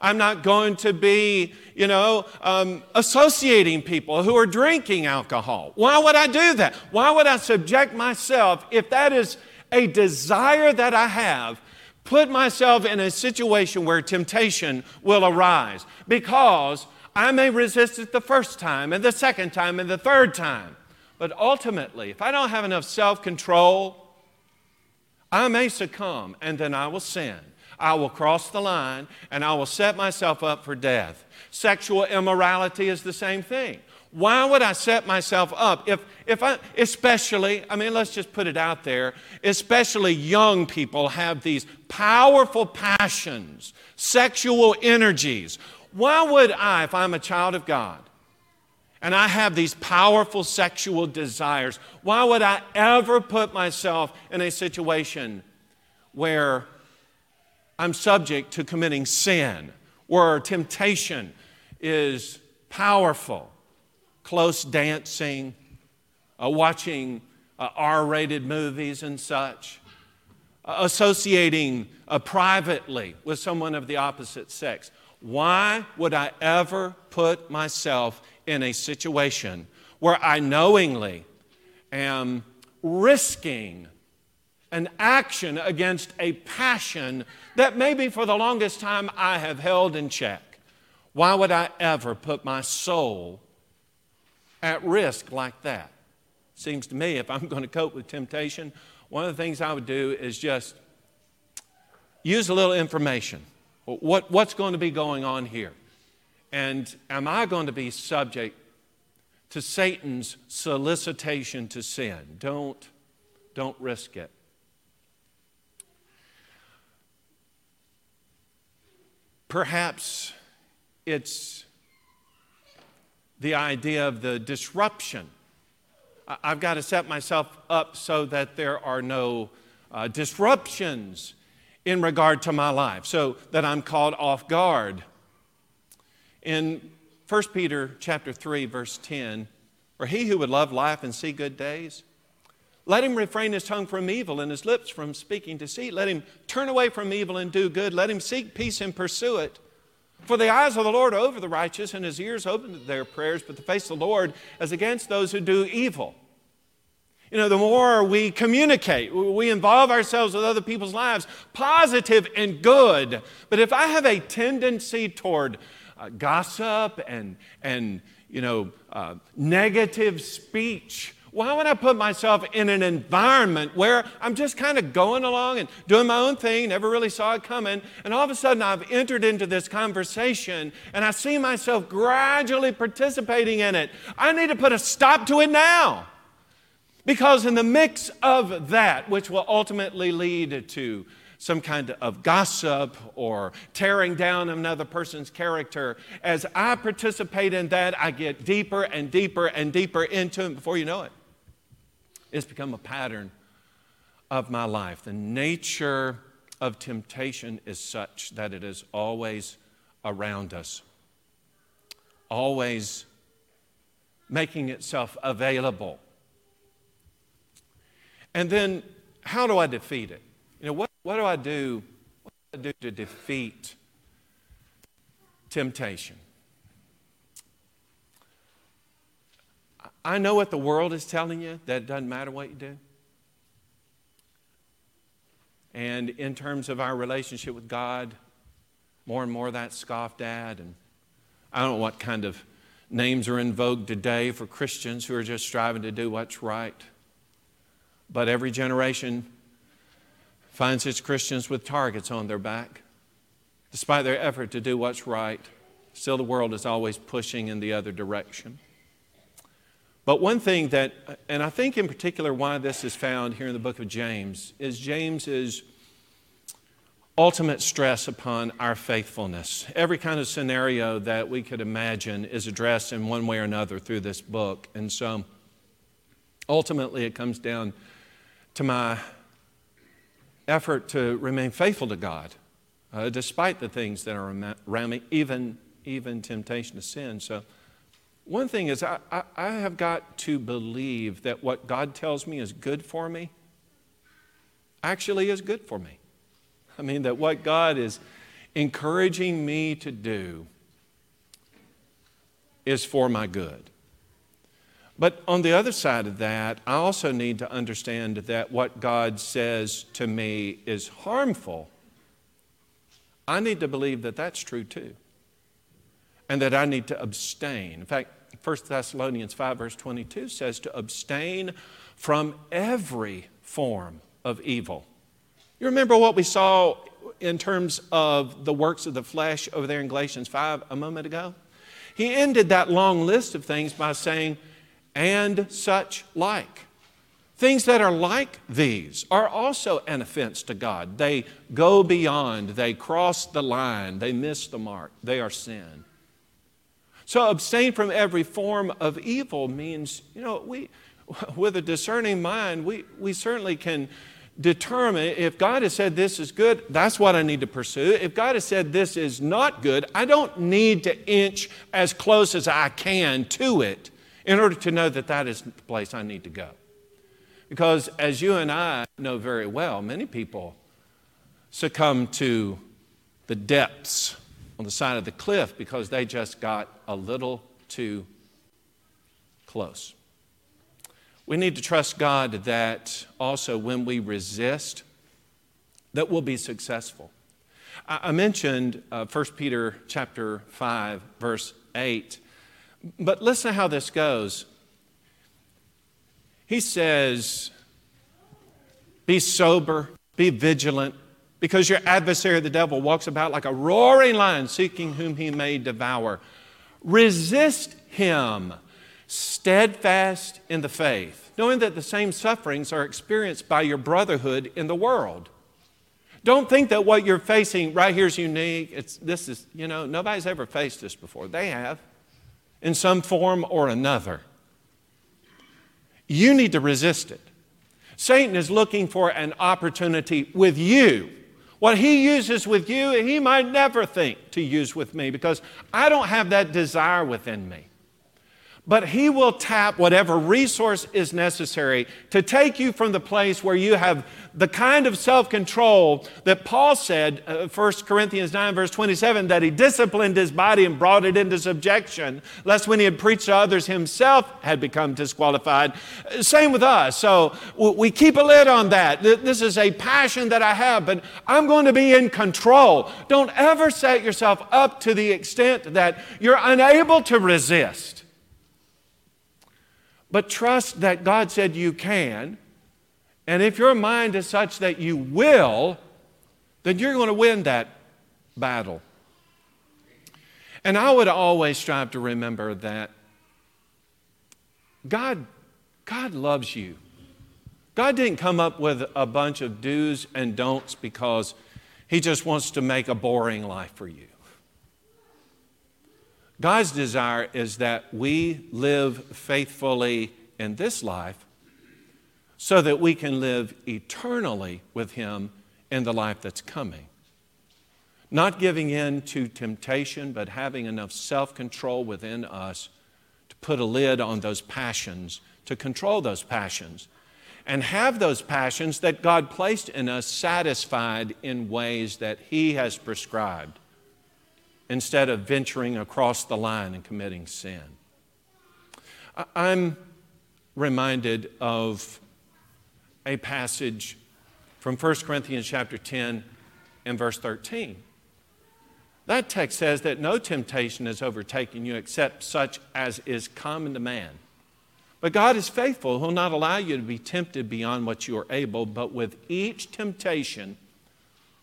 I'm not going to be, you know, um, associating people who are drinking alcohol. Why would I do that? Why would I subject myself, if that is a desire that I have, put myself in a situation where temptation will arise? Because I may resist it the first time, and the second time, and the third time. But ultimately, if I don't have enough self control, I may succumb and then I will sin. I will cross the line and I will set myself up for death. Sexual immorality is the same thing. Why would I set myself up if, if I, especially, I mean, let's just put it out there, especially young people have these powerful passions, sexual energies. Why would I, if I'm a child of God, and I have these powerful sexual desires, why would I ever put myself in a situation where I'm subject to committing sin, where temptation is powerful, close dancing, uh, watching uh, R rated movies and such, uh, associating uh, privately with someone of the opposite sex. Why would I ever put myself in a situation where I knowingly am risking an action against a passion that maybe for the longest time I have held in check. Why would I ever put my soul at risk like that? Seems to me if I'm going to cope with temptation, one of the things I would do is just use a little information. What, what's going to be going on here? And am I going to be subject to Satan's solicitation to sin? Don't, don't risk it. Perhaps it's the idea of the disruption. I've got to set myself up so that there are no uh, disruptions in regard to my life, so that I'm caught off guard. In 1 Peter chapter 3, verse 10, or he who would love life and see good days, let him refrain his tongue from evil and his lips from speaking deceit. Let him turn away from evil and do good. Let him seek peace and pursue it. For the eyes of the Lord are over the righteous, and his ears open to their prayers, but the face of the Lord is against those who do evil. You know, the more we communicate, we involve ourselves with other people's lives, positive and good. But if I have a tendency toward uh, gossip and, and you know, uh, negative speech, why would I put myself in an environment where I'm just kind of going along and doing my own thing, never really saw it coming, and all of a sudden I've entered into this conversation and I see myself gradually participating in it? I need to put a stop to it now. Because in the mix of that, which will ultimately lead to some kind of gossip or tearing down another person's character, as I participate in that, I get deeper and deeper and deeper into it before you know it. It's become a pattern of my life. The nature of temptation is such that it is always around us, always making itself available. And then, how do I defeat it? You know, what, what do I do? What do I do to defeat temptation? I know what the world is telling you, that it doesn't matter what you do. And in terms of our relationship with God, more and more that's scoffed at. And I don't know what kind of names are in vogue today for Christians who are just striving to do what's right. But every generation finds its Christians with targets on their back. Despite their effort to do what's right, still the world is always pushing in the other direction. But one thing that, and I think in particular why this is found here in the book of James, is James's ultimate stress upon our faithfulness. Every kind of scenario that we could imagine is addressed in one way or another through this book. And so ultimately it comes down to my effort to remain faithful to God, uh, despite the things that are around me, even, even temptation to sin. So one thing is, I, I, I, have got to believe that what God tells me is good for me actually is good for me. I mean, that what God is, encouraging me to do is for my good. But on the other side of that, I also need to understand that what God says to me is harmful. I need to believe that that's true too. And that I need to abstain. In fact, 1 Thessalonians 5, verse 22 says to abstain from every form of evil. You remember what we saw in terms of the works of the flesh over there in Galatians 5 a moment ago? He ended that long list of things by saying, and such like. Things that are like these are also an offense to God. They go beyond, they cross the line, they miss the mark, they are sin. So abstain from every form of evil means, you know, we, with a discerning mind, we, we certainly can determine if God has said this is good, that's what I need to pursue. If God has said this is not good, I don't need to inch as close as I can to it in order to know that that is the place I need to go. Because as you and I know very well, many people succumb to the depths on the side of the cliff because they just got a little too close. We need to trust God that also when we resist, that we'll be successful. I mentioned uh, 1 Peter chapter 5, verse 8. But listen to how this goes. He says, Be sober, be vigilant, because your adversary, the devil, walks about like a roaring lion seeking whom he may devour. Resist him steadfast in the faith, knowing that the same sufferings are experienced by your brotherhood in the world. Don't think that what you're facing right here is unique. It's, this is, you know, nobody's ever faced this before. They have, in some form or another. You need to resist it. Satan is looking for an opportunity with you. What he uses with you, he might never think to use with me because I don't have that desire within me but He will tap whatever resource is necessary to take you from the place where you have the kind of self control that Paul said, uh, 1 Corinthians 9, verse 27, that he disciplined his body and brought it into subjection, lest when he had preached to others, himself had become disqualified. Same with us. So we keep a lid on that. This is a passion that I have, but I'm going to be in control. Don't ever set yourself up to the extent that you're unable to resist. But trust that God said you can. And if your mind is such that you will, then you're going to win that battle. And I would always strive to remember that God, God loves you. God didn't come up with a bunch of do's and don'ts because He just wants to make a boring life for you. God's desire is that we live faithfully in this life so that we can live eternally with Him in the life that's coming. Not giving in to temptation, but having enough self control within us to put a lid on those passions, to control those passions, and have those passions that God placed in us satisfied in ways that He has prescribed instead of venturing across the line and committing sin. I'm reminded of a passage from 1 Corinthians chapter 10 and verse 13. That text says that no temptation has overtaken you except such as is common to man. But God is faithful. He'll not allow you to be tempted beyond what you are able, but with each temptation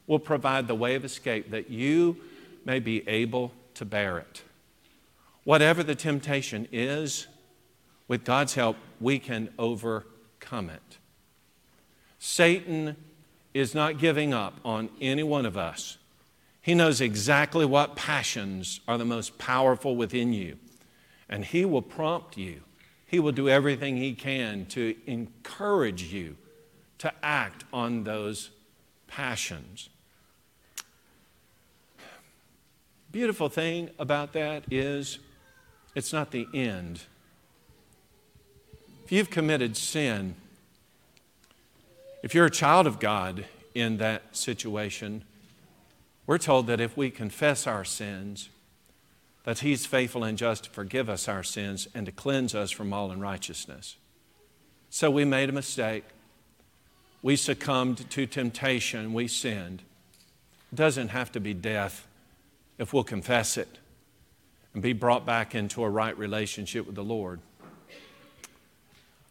will provide the way of escape that you may be able to bear it. Whatever the temptation is, with God's help, we can overcome it. Satan is not giving up on any one of us. He knows exactly what passions are the most powerful within you, and he will prompt you. He will do everything he can to encourage you to act on those passions. Beautiful thing about that is it's not the end. If you've committed sin, if you're a child of God in that situation, We're told that if we confess our sins, that He's faithful and just to forgive us our sins and to cleanse us from all unrighteousness. So we made a mistake. We succumbed to temptation. We sinned. It doesn't have to be death if we'll confess it and be brought back into a right relationship with the Lord.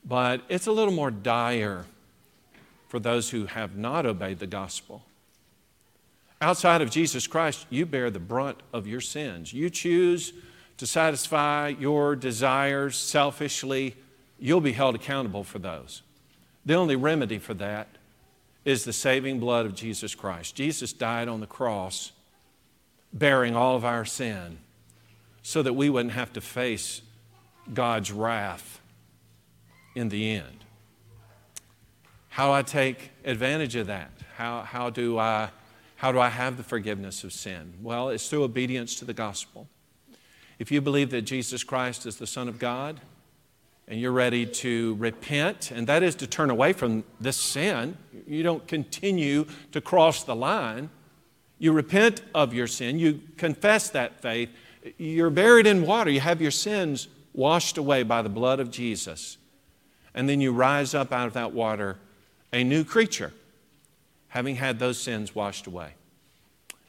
But it's a little more dire for those who have not obeyed the gospel. Outside of Jesus Christ, you bear the brunt of your sins. You choose to satisfy your desires selfishly, you'll be held accountable for those. The only remedy for that is the saving blood of Jesus Christ. Jesus died on the cross bearing all of our sin so that we wouldn't have to face God's wrath in the end. How do I take advantage of that? How, how, do I, how do I have the forgiveness of sin? Well, it's through obedience to the gospel. If you believe that Jesus Christ is the Son of God, and you're ready to repent, and that is to turn away from this sin, you don't continue to cross the line. You repent of your sin, you confess that faith, you're buried in water, you have your sins washed away by the blood of Jesus, and then you rise up out of that water a new creature, having had those sins washed away.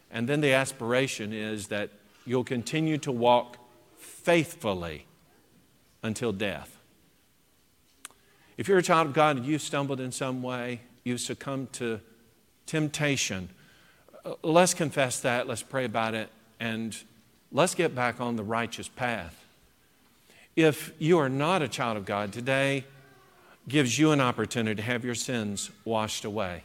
And then the aspiration is that you'll continue to walk faithfully until death. If you're a child of God and you've stumbled in some way, you've succumbed to temptation, Uh, let's confess that, let's pray about it, and let's get back on the righteous path. If you are not a child of God, today gives you an opportunity to have your sins washed away.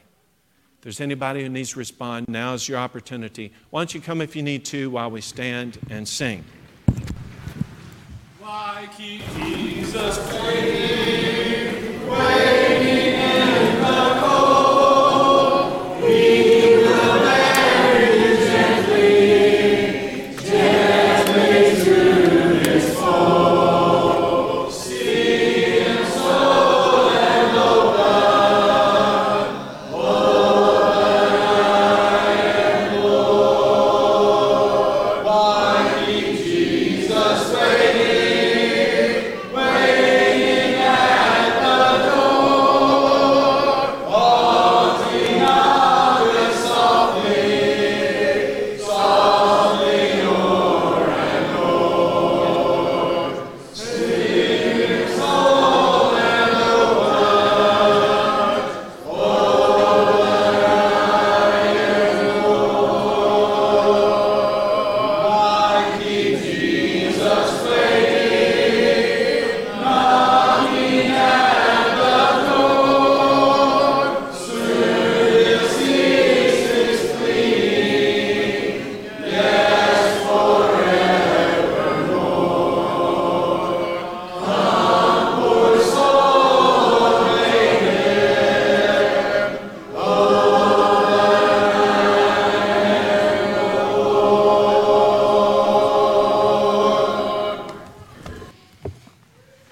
If there's anybody who needs to respond, now is your opportunity. Why don't you come if you need to while we stand and sing? Why keep Jesus waiting, waiting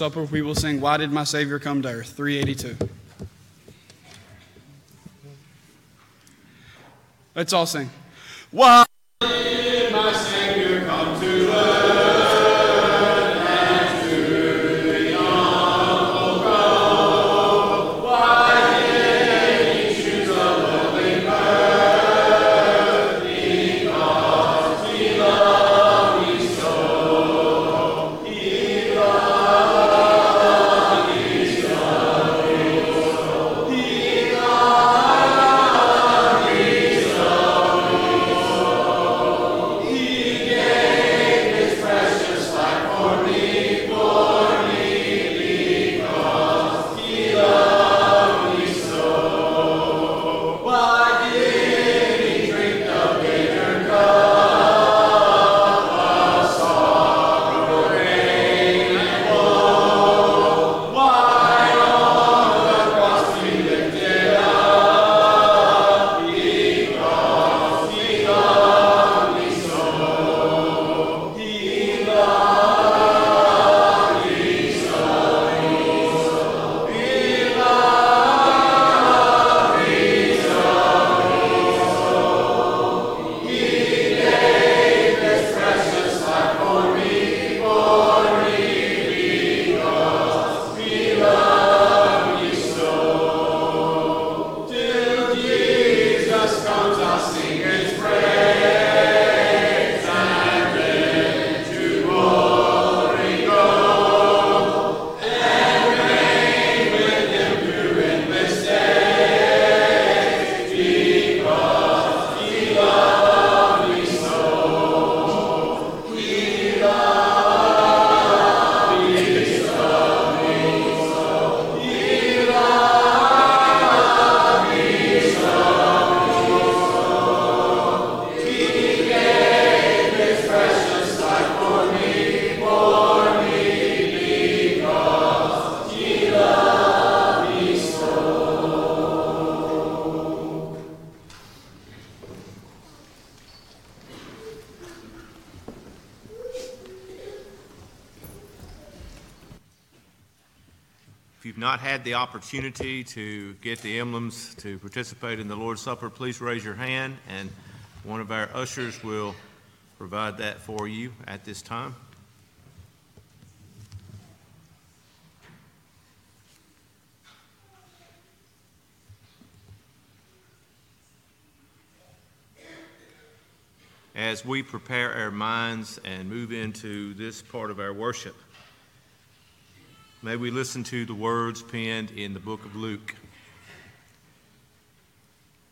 Supper, we will sing Why Did My Savior Come to Earth? 382. Let's all sing. Why opportunity to get the emblems to participate in the Lord's Supper, please raise your hand, and one of our ushers will provide that for you at this time. As we prepare our minds and move into this part of our worship, may we listen to the words penned in the book of Luke.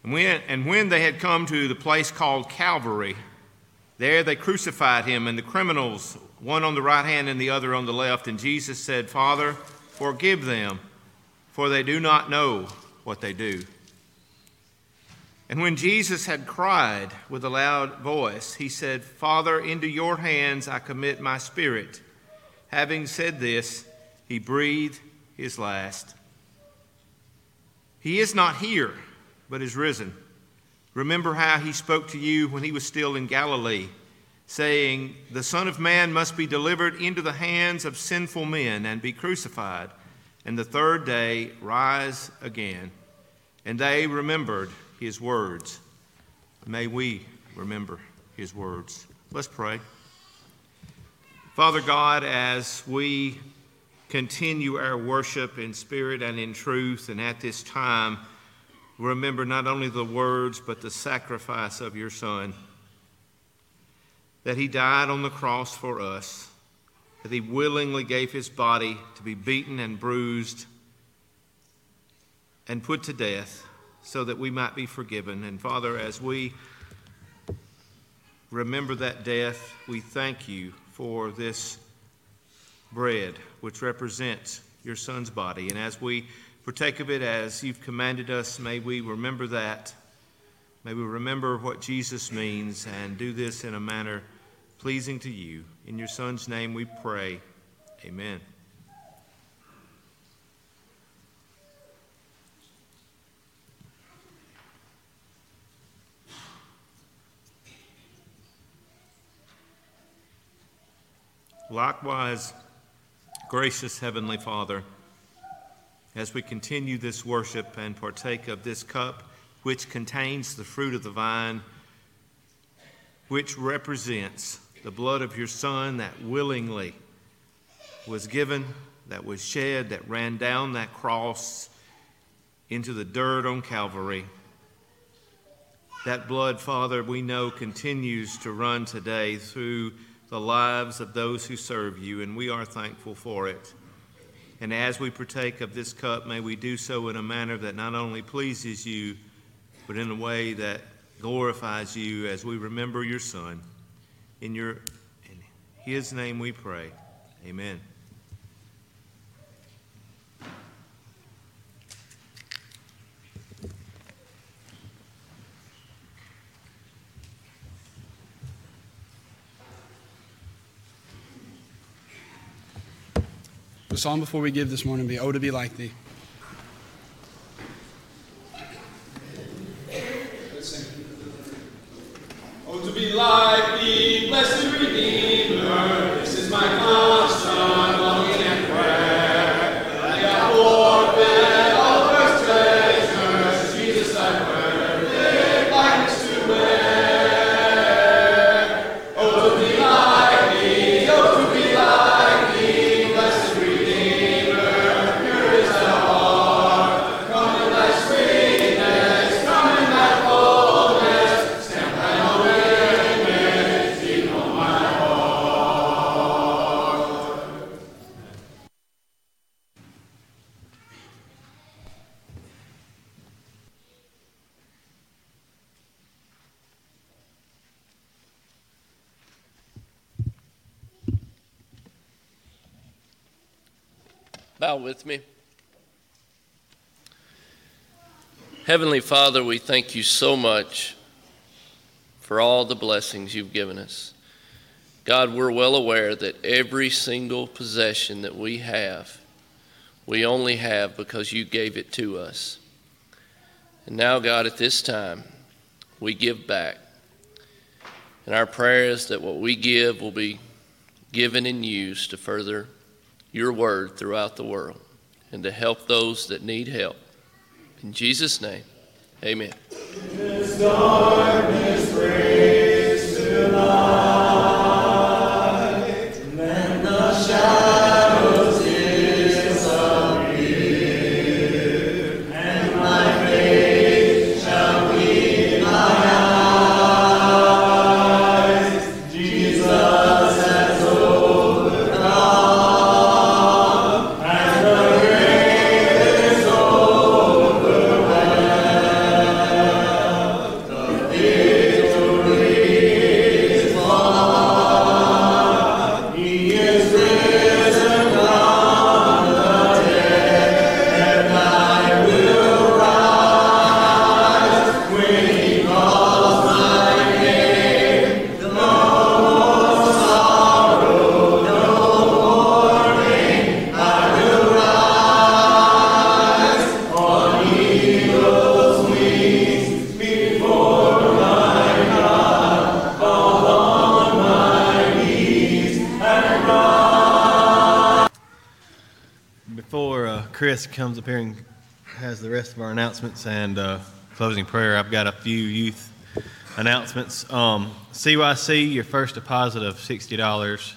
And when, and when they had come to the place called Calvary, there they crucified him and the criminals, one on the right hand and the other on the left. And Jesus said, Father, forgive them, for they do not know what they do. And when Jesus had cried with a loud voice, he said, Father, into your hands I commit my spirit. Having said this, he breathed his last. He is not here, but is risen. Remember how he spoke to you when he was still in Galilee, saying, The Son of Man must be delivered into the hands of sinful men and be crucified, and the third day rise again. And they remembered his words. May we remember his words. Let's pray. Father God, as we continue our worship in spirit and in truth, and at this time, remember not only the words, but the sacrifice of your Son. That he died on the cross for us, that he willingly gave his body to be beaten and bruised and put to death so that we might be forgiven. And Father, as we remember that death, we thank you for this bread, which represents your Son's body. And as we partake of it as you've commanded us, may we remember that. May we remember what Jesus means and do this in a manner pleasing to you. In your Son's name we pray. Amen. Likewise, gracious Heavenly Father, as we continue this worship and partake of this cup, which contains the fruit of the vine, which represents the blood of your Son that willingly was given, that was shed, that ran down that cross into the dirt on Calvary. That blood, Father, we know continues to run today through the lives of those who serve you, and we are thankful for it. And as we partake of this cup, may we do so in a manner that not only pleases you, but in a way that glorifies you as we remember your Son. In, your, in his name we pray. Amen. The song before we give this morning be Oh to Be Like Thee. Father, we thank you so much for all the blessings you've given us. God, we're well aware that every single possession that we have, we only have because you gave it to us. And now, God, at this time, we give back. And our prayer is that what we give will be given and used to further your word throughout the world. and to help those that need help. In Jesus' name, amen. Chris comes up here and has the rest of our announcements and uh, closing prayer, I've got a few youth announcements. Um, CYC, your first deposit of $60,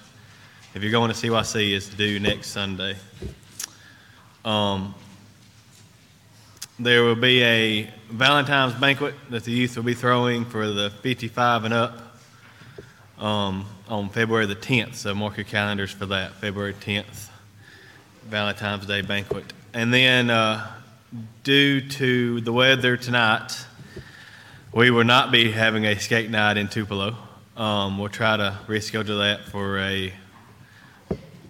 if you're going to CYC, is due next Sunday. Um, there will be a Valentine's banquet that the youth will be throwing for the 55 and up um, on February the 10th. So mark your calendars for that, February 10th. Valentine's Day banquet. And then, uh, due to the weather tonight, we will not be having a skate night in Tupelo. Um, we'll try to reschedule that for a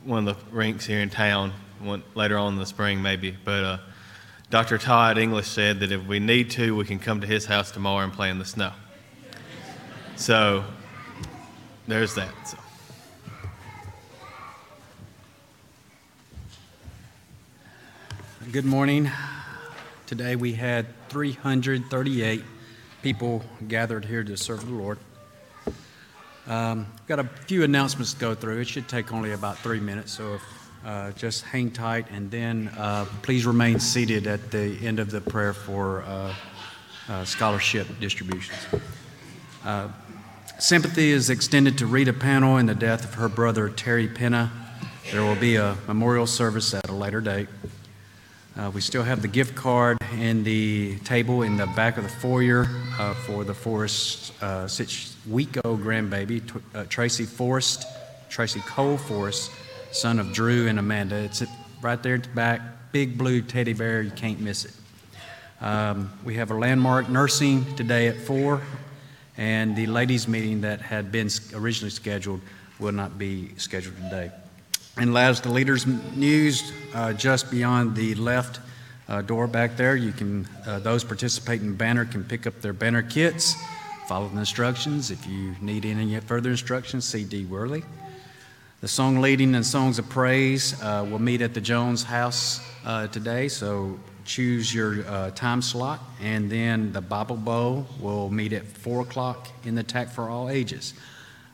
one of the rinks here in town one, later on in the spring, maybe. But uh, Dr. Todd English said that if we need to, we can come to his house tomorrow and play in the snow. So there's that. So. Good morning. Today we had 338 people gathered here to serve the Lord. Um, got a few announcements to go through. It should take only about three minutes, so if, uh, just hang tight and then uh, please remain seated at the end of the prayer for uh, uh, scholarship distributions. Uh, sympathy is extended to Rita Panel in the death of her brother Terry Penna. There will be a memorial service at a later date. Uh, we still have the gift card in the table in the back of the foyer uh, for the Forrest uh, six week old grandbaby, Tw- uh, Tracy Forrest, Tracy Cole Forrest, son of Drew and Amanda. It's right there at the back, big blue teddy bear, you can't miss it. Um, we have a landmark nursing today at 4, and the ladies' meeting that had been originally scheduled will not be scheduled today. And last, the leaders' news, uh, just beyond the left uh, door back there, you can, uh, those participating in banner can pick up their banner kits, follow the instructions. If you need any further instructions, see Dee Worley. The song leading and songs of praise uh, will meet at the Jones House uh, today, so choose your uh, time slot. And then the Bible Bowl will meet at 4 o'clock in the TAC for all ages.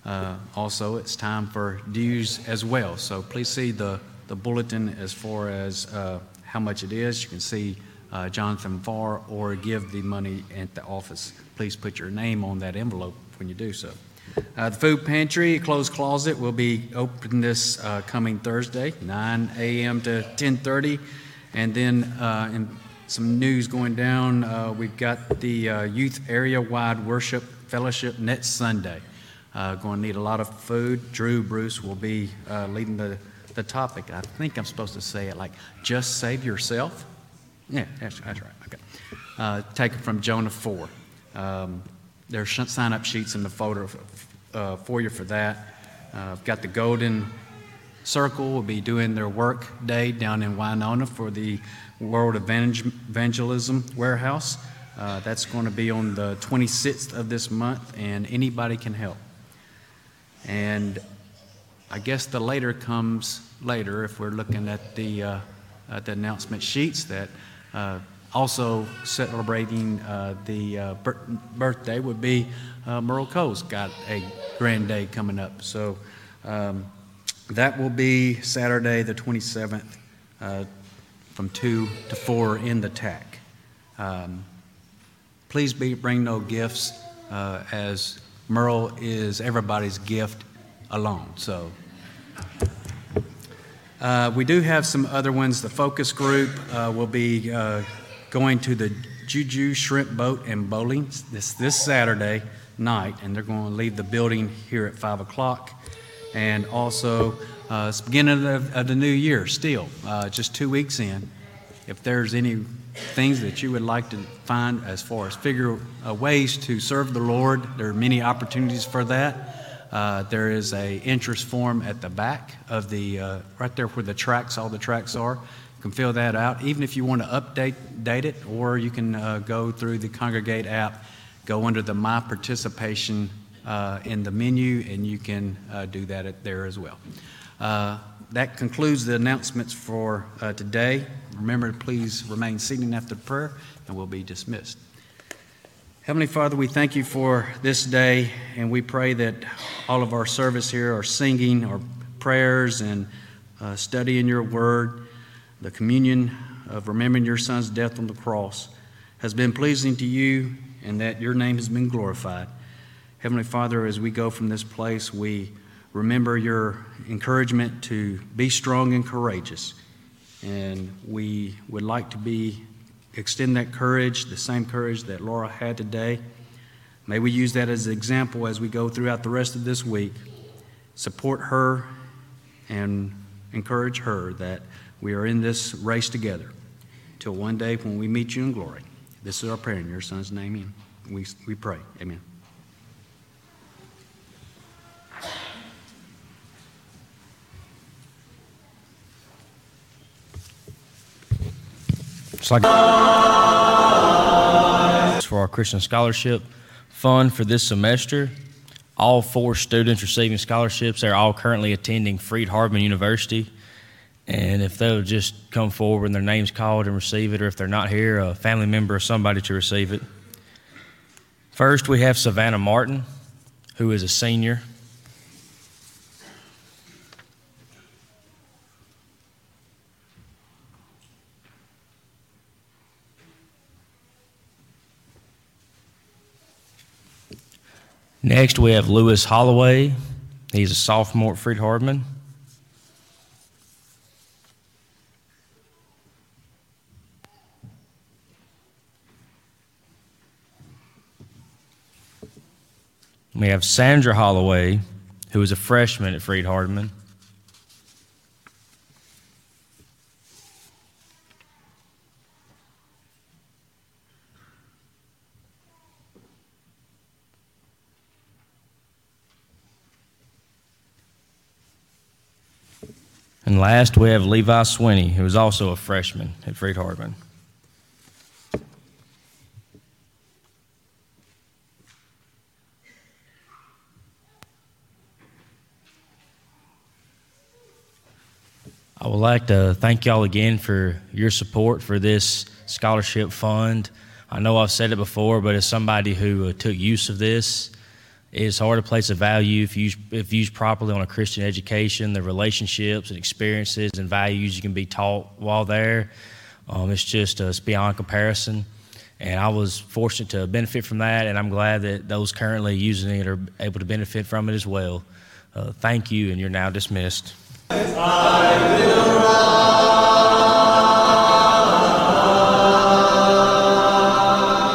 Uh, also, it's time for dues as well. So please see the, the bulletin as far as uh, how much it is. You can see uh, Jonathan Farr or give the money at the office. Please put your name on that envelope when you do so. Uh, the food pantry, closed closet, will be open this uh, coming Thursday, 9 a.m. to 10:30, and then uh, in some news going down. We've got the youth area-wide worship fellowship next Sunday. Uh, going to need a lot of food. Drew Bruce will be uh, leading the, the topic. I think I'm supposed to say it like, just save yourself. Yeah, that's, that's right. Okay. Uh, it from Jonah 4. Um, there are sign up sheets in the folder uh, for you for that. Uh, I've got the Golden Circle will be doing their work day down in Winona for the World Evangel- Evangelism Warehouse. Uh, that's going to be on the 26th of this month, and anybody can help. And I guess the later comes later if we're looking at the, uh, at the announcement sheets that uh, also celebrating uh, the uh, bir- birthday would be uh, Merle Cole's got a grand day coming up. So um, that will be Saturday, the 27th, uh, from 2 to 4 in the TAC. Um, Please be, bring no gifts, as Merle is everybody's gift alone, so. Uh, We do have some other ones. The focus group uh, will be uh, going to the Juju Shrimp Boat and Bowling this, this Saturday night, and they're going to leave the building here at 5 o'clock. And also, uh, it's beginning of, of the new year still, uh, just two weeks in. If there's any things that you would like to find as far as figure uh, ways to serve the Lord, there are many opportunities for that. Uh, there is a interest form at the back of the, uh, right there where the tracks, all the tracks are. You can fill that out, even if you want to update date it, or you can uh, go through the Congregate app, go under the My Participation uh, in the menu, and you can uh, do that at there as well. That concludes the announcements for today. Remember, to please remain seated after prayer, and we'll be dismissed. Heavenly Father, we thank you for this day, and we pray that all of our service here, our singing, our prayers, and uh, studying your word, the communion of remembering your Son's death on the cross, has been pleasing to you, and that your name has been glorified. Heavenly Father, as we go from this place, we remember your encouragement to be strong and courageous. And we would like to be extend that courage, the same courage that Laura had today. May we use that as an example as we go throughout the rest of this week. Support her and encourage her that we are in this race together till one day when we meet you in glory. This is our prayer in your son's name. We, we pray. Amen. It's like for our Christian Scholarship Fund for this semester. All four students receiving scholarships, they're all currently attending Freed-Hardeman University. And if they'll just come forward and their name's called and receive it, or if they're not here, a family member or somebody to receive it. First, we have Savannah Martin, who is a senior. Next, we have Lewis Holloway. He's a sophomore at Freed-Hardeman. We have Sandra Holloway, who is a freshman at Freed-Hardeman. And last, we have Levi Swinney, who is also a freshman at Freed-Hardeman. I would like to thank y'all again for your support for this scholarship fund. I know I've said it before, but as somebody who uh, took use of this, it's hard to place a value if used, if used properly on a Christian education, the relationships and experiences and values you can be taught while there. Um, it's just uh, it's beyond comparison. And I was fortunate to benefit from that, and I'm glad that those currently using it are able to benefit from it as well. Uh, thank you, and you're now dismissed.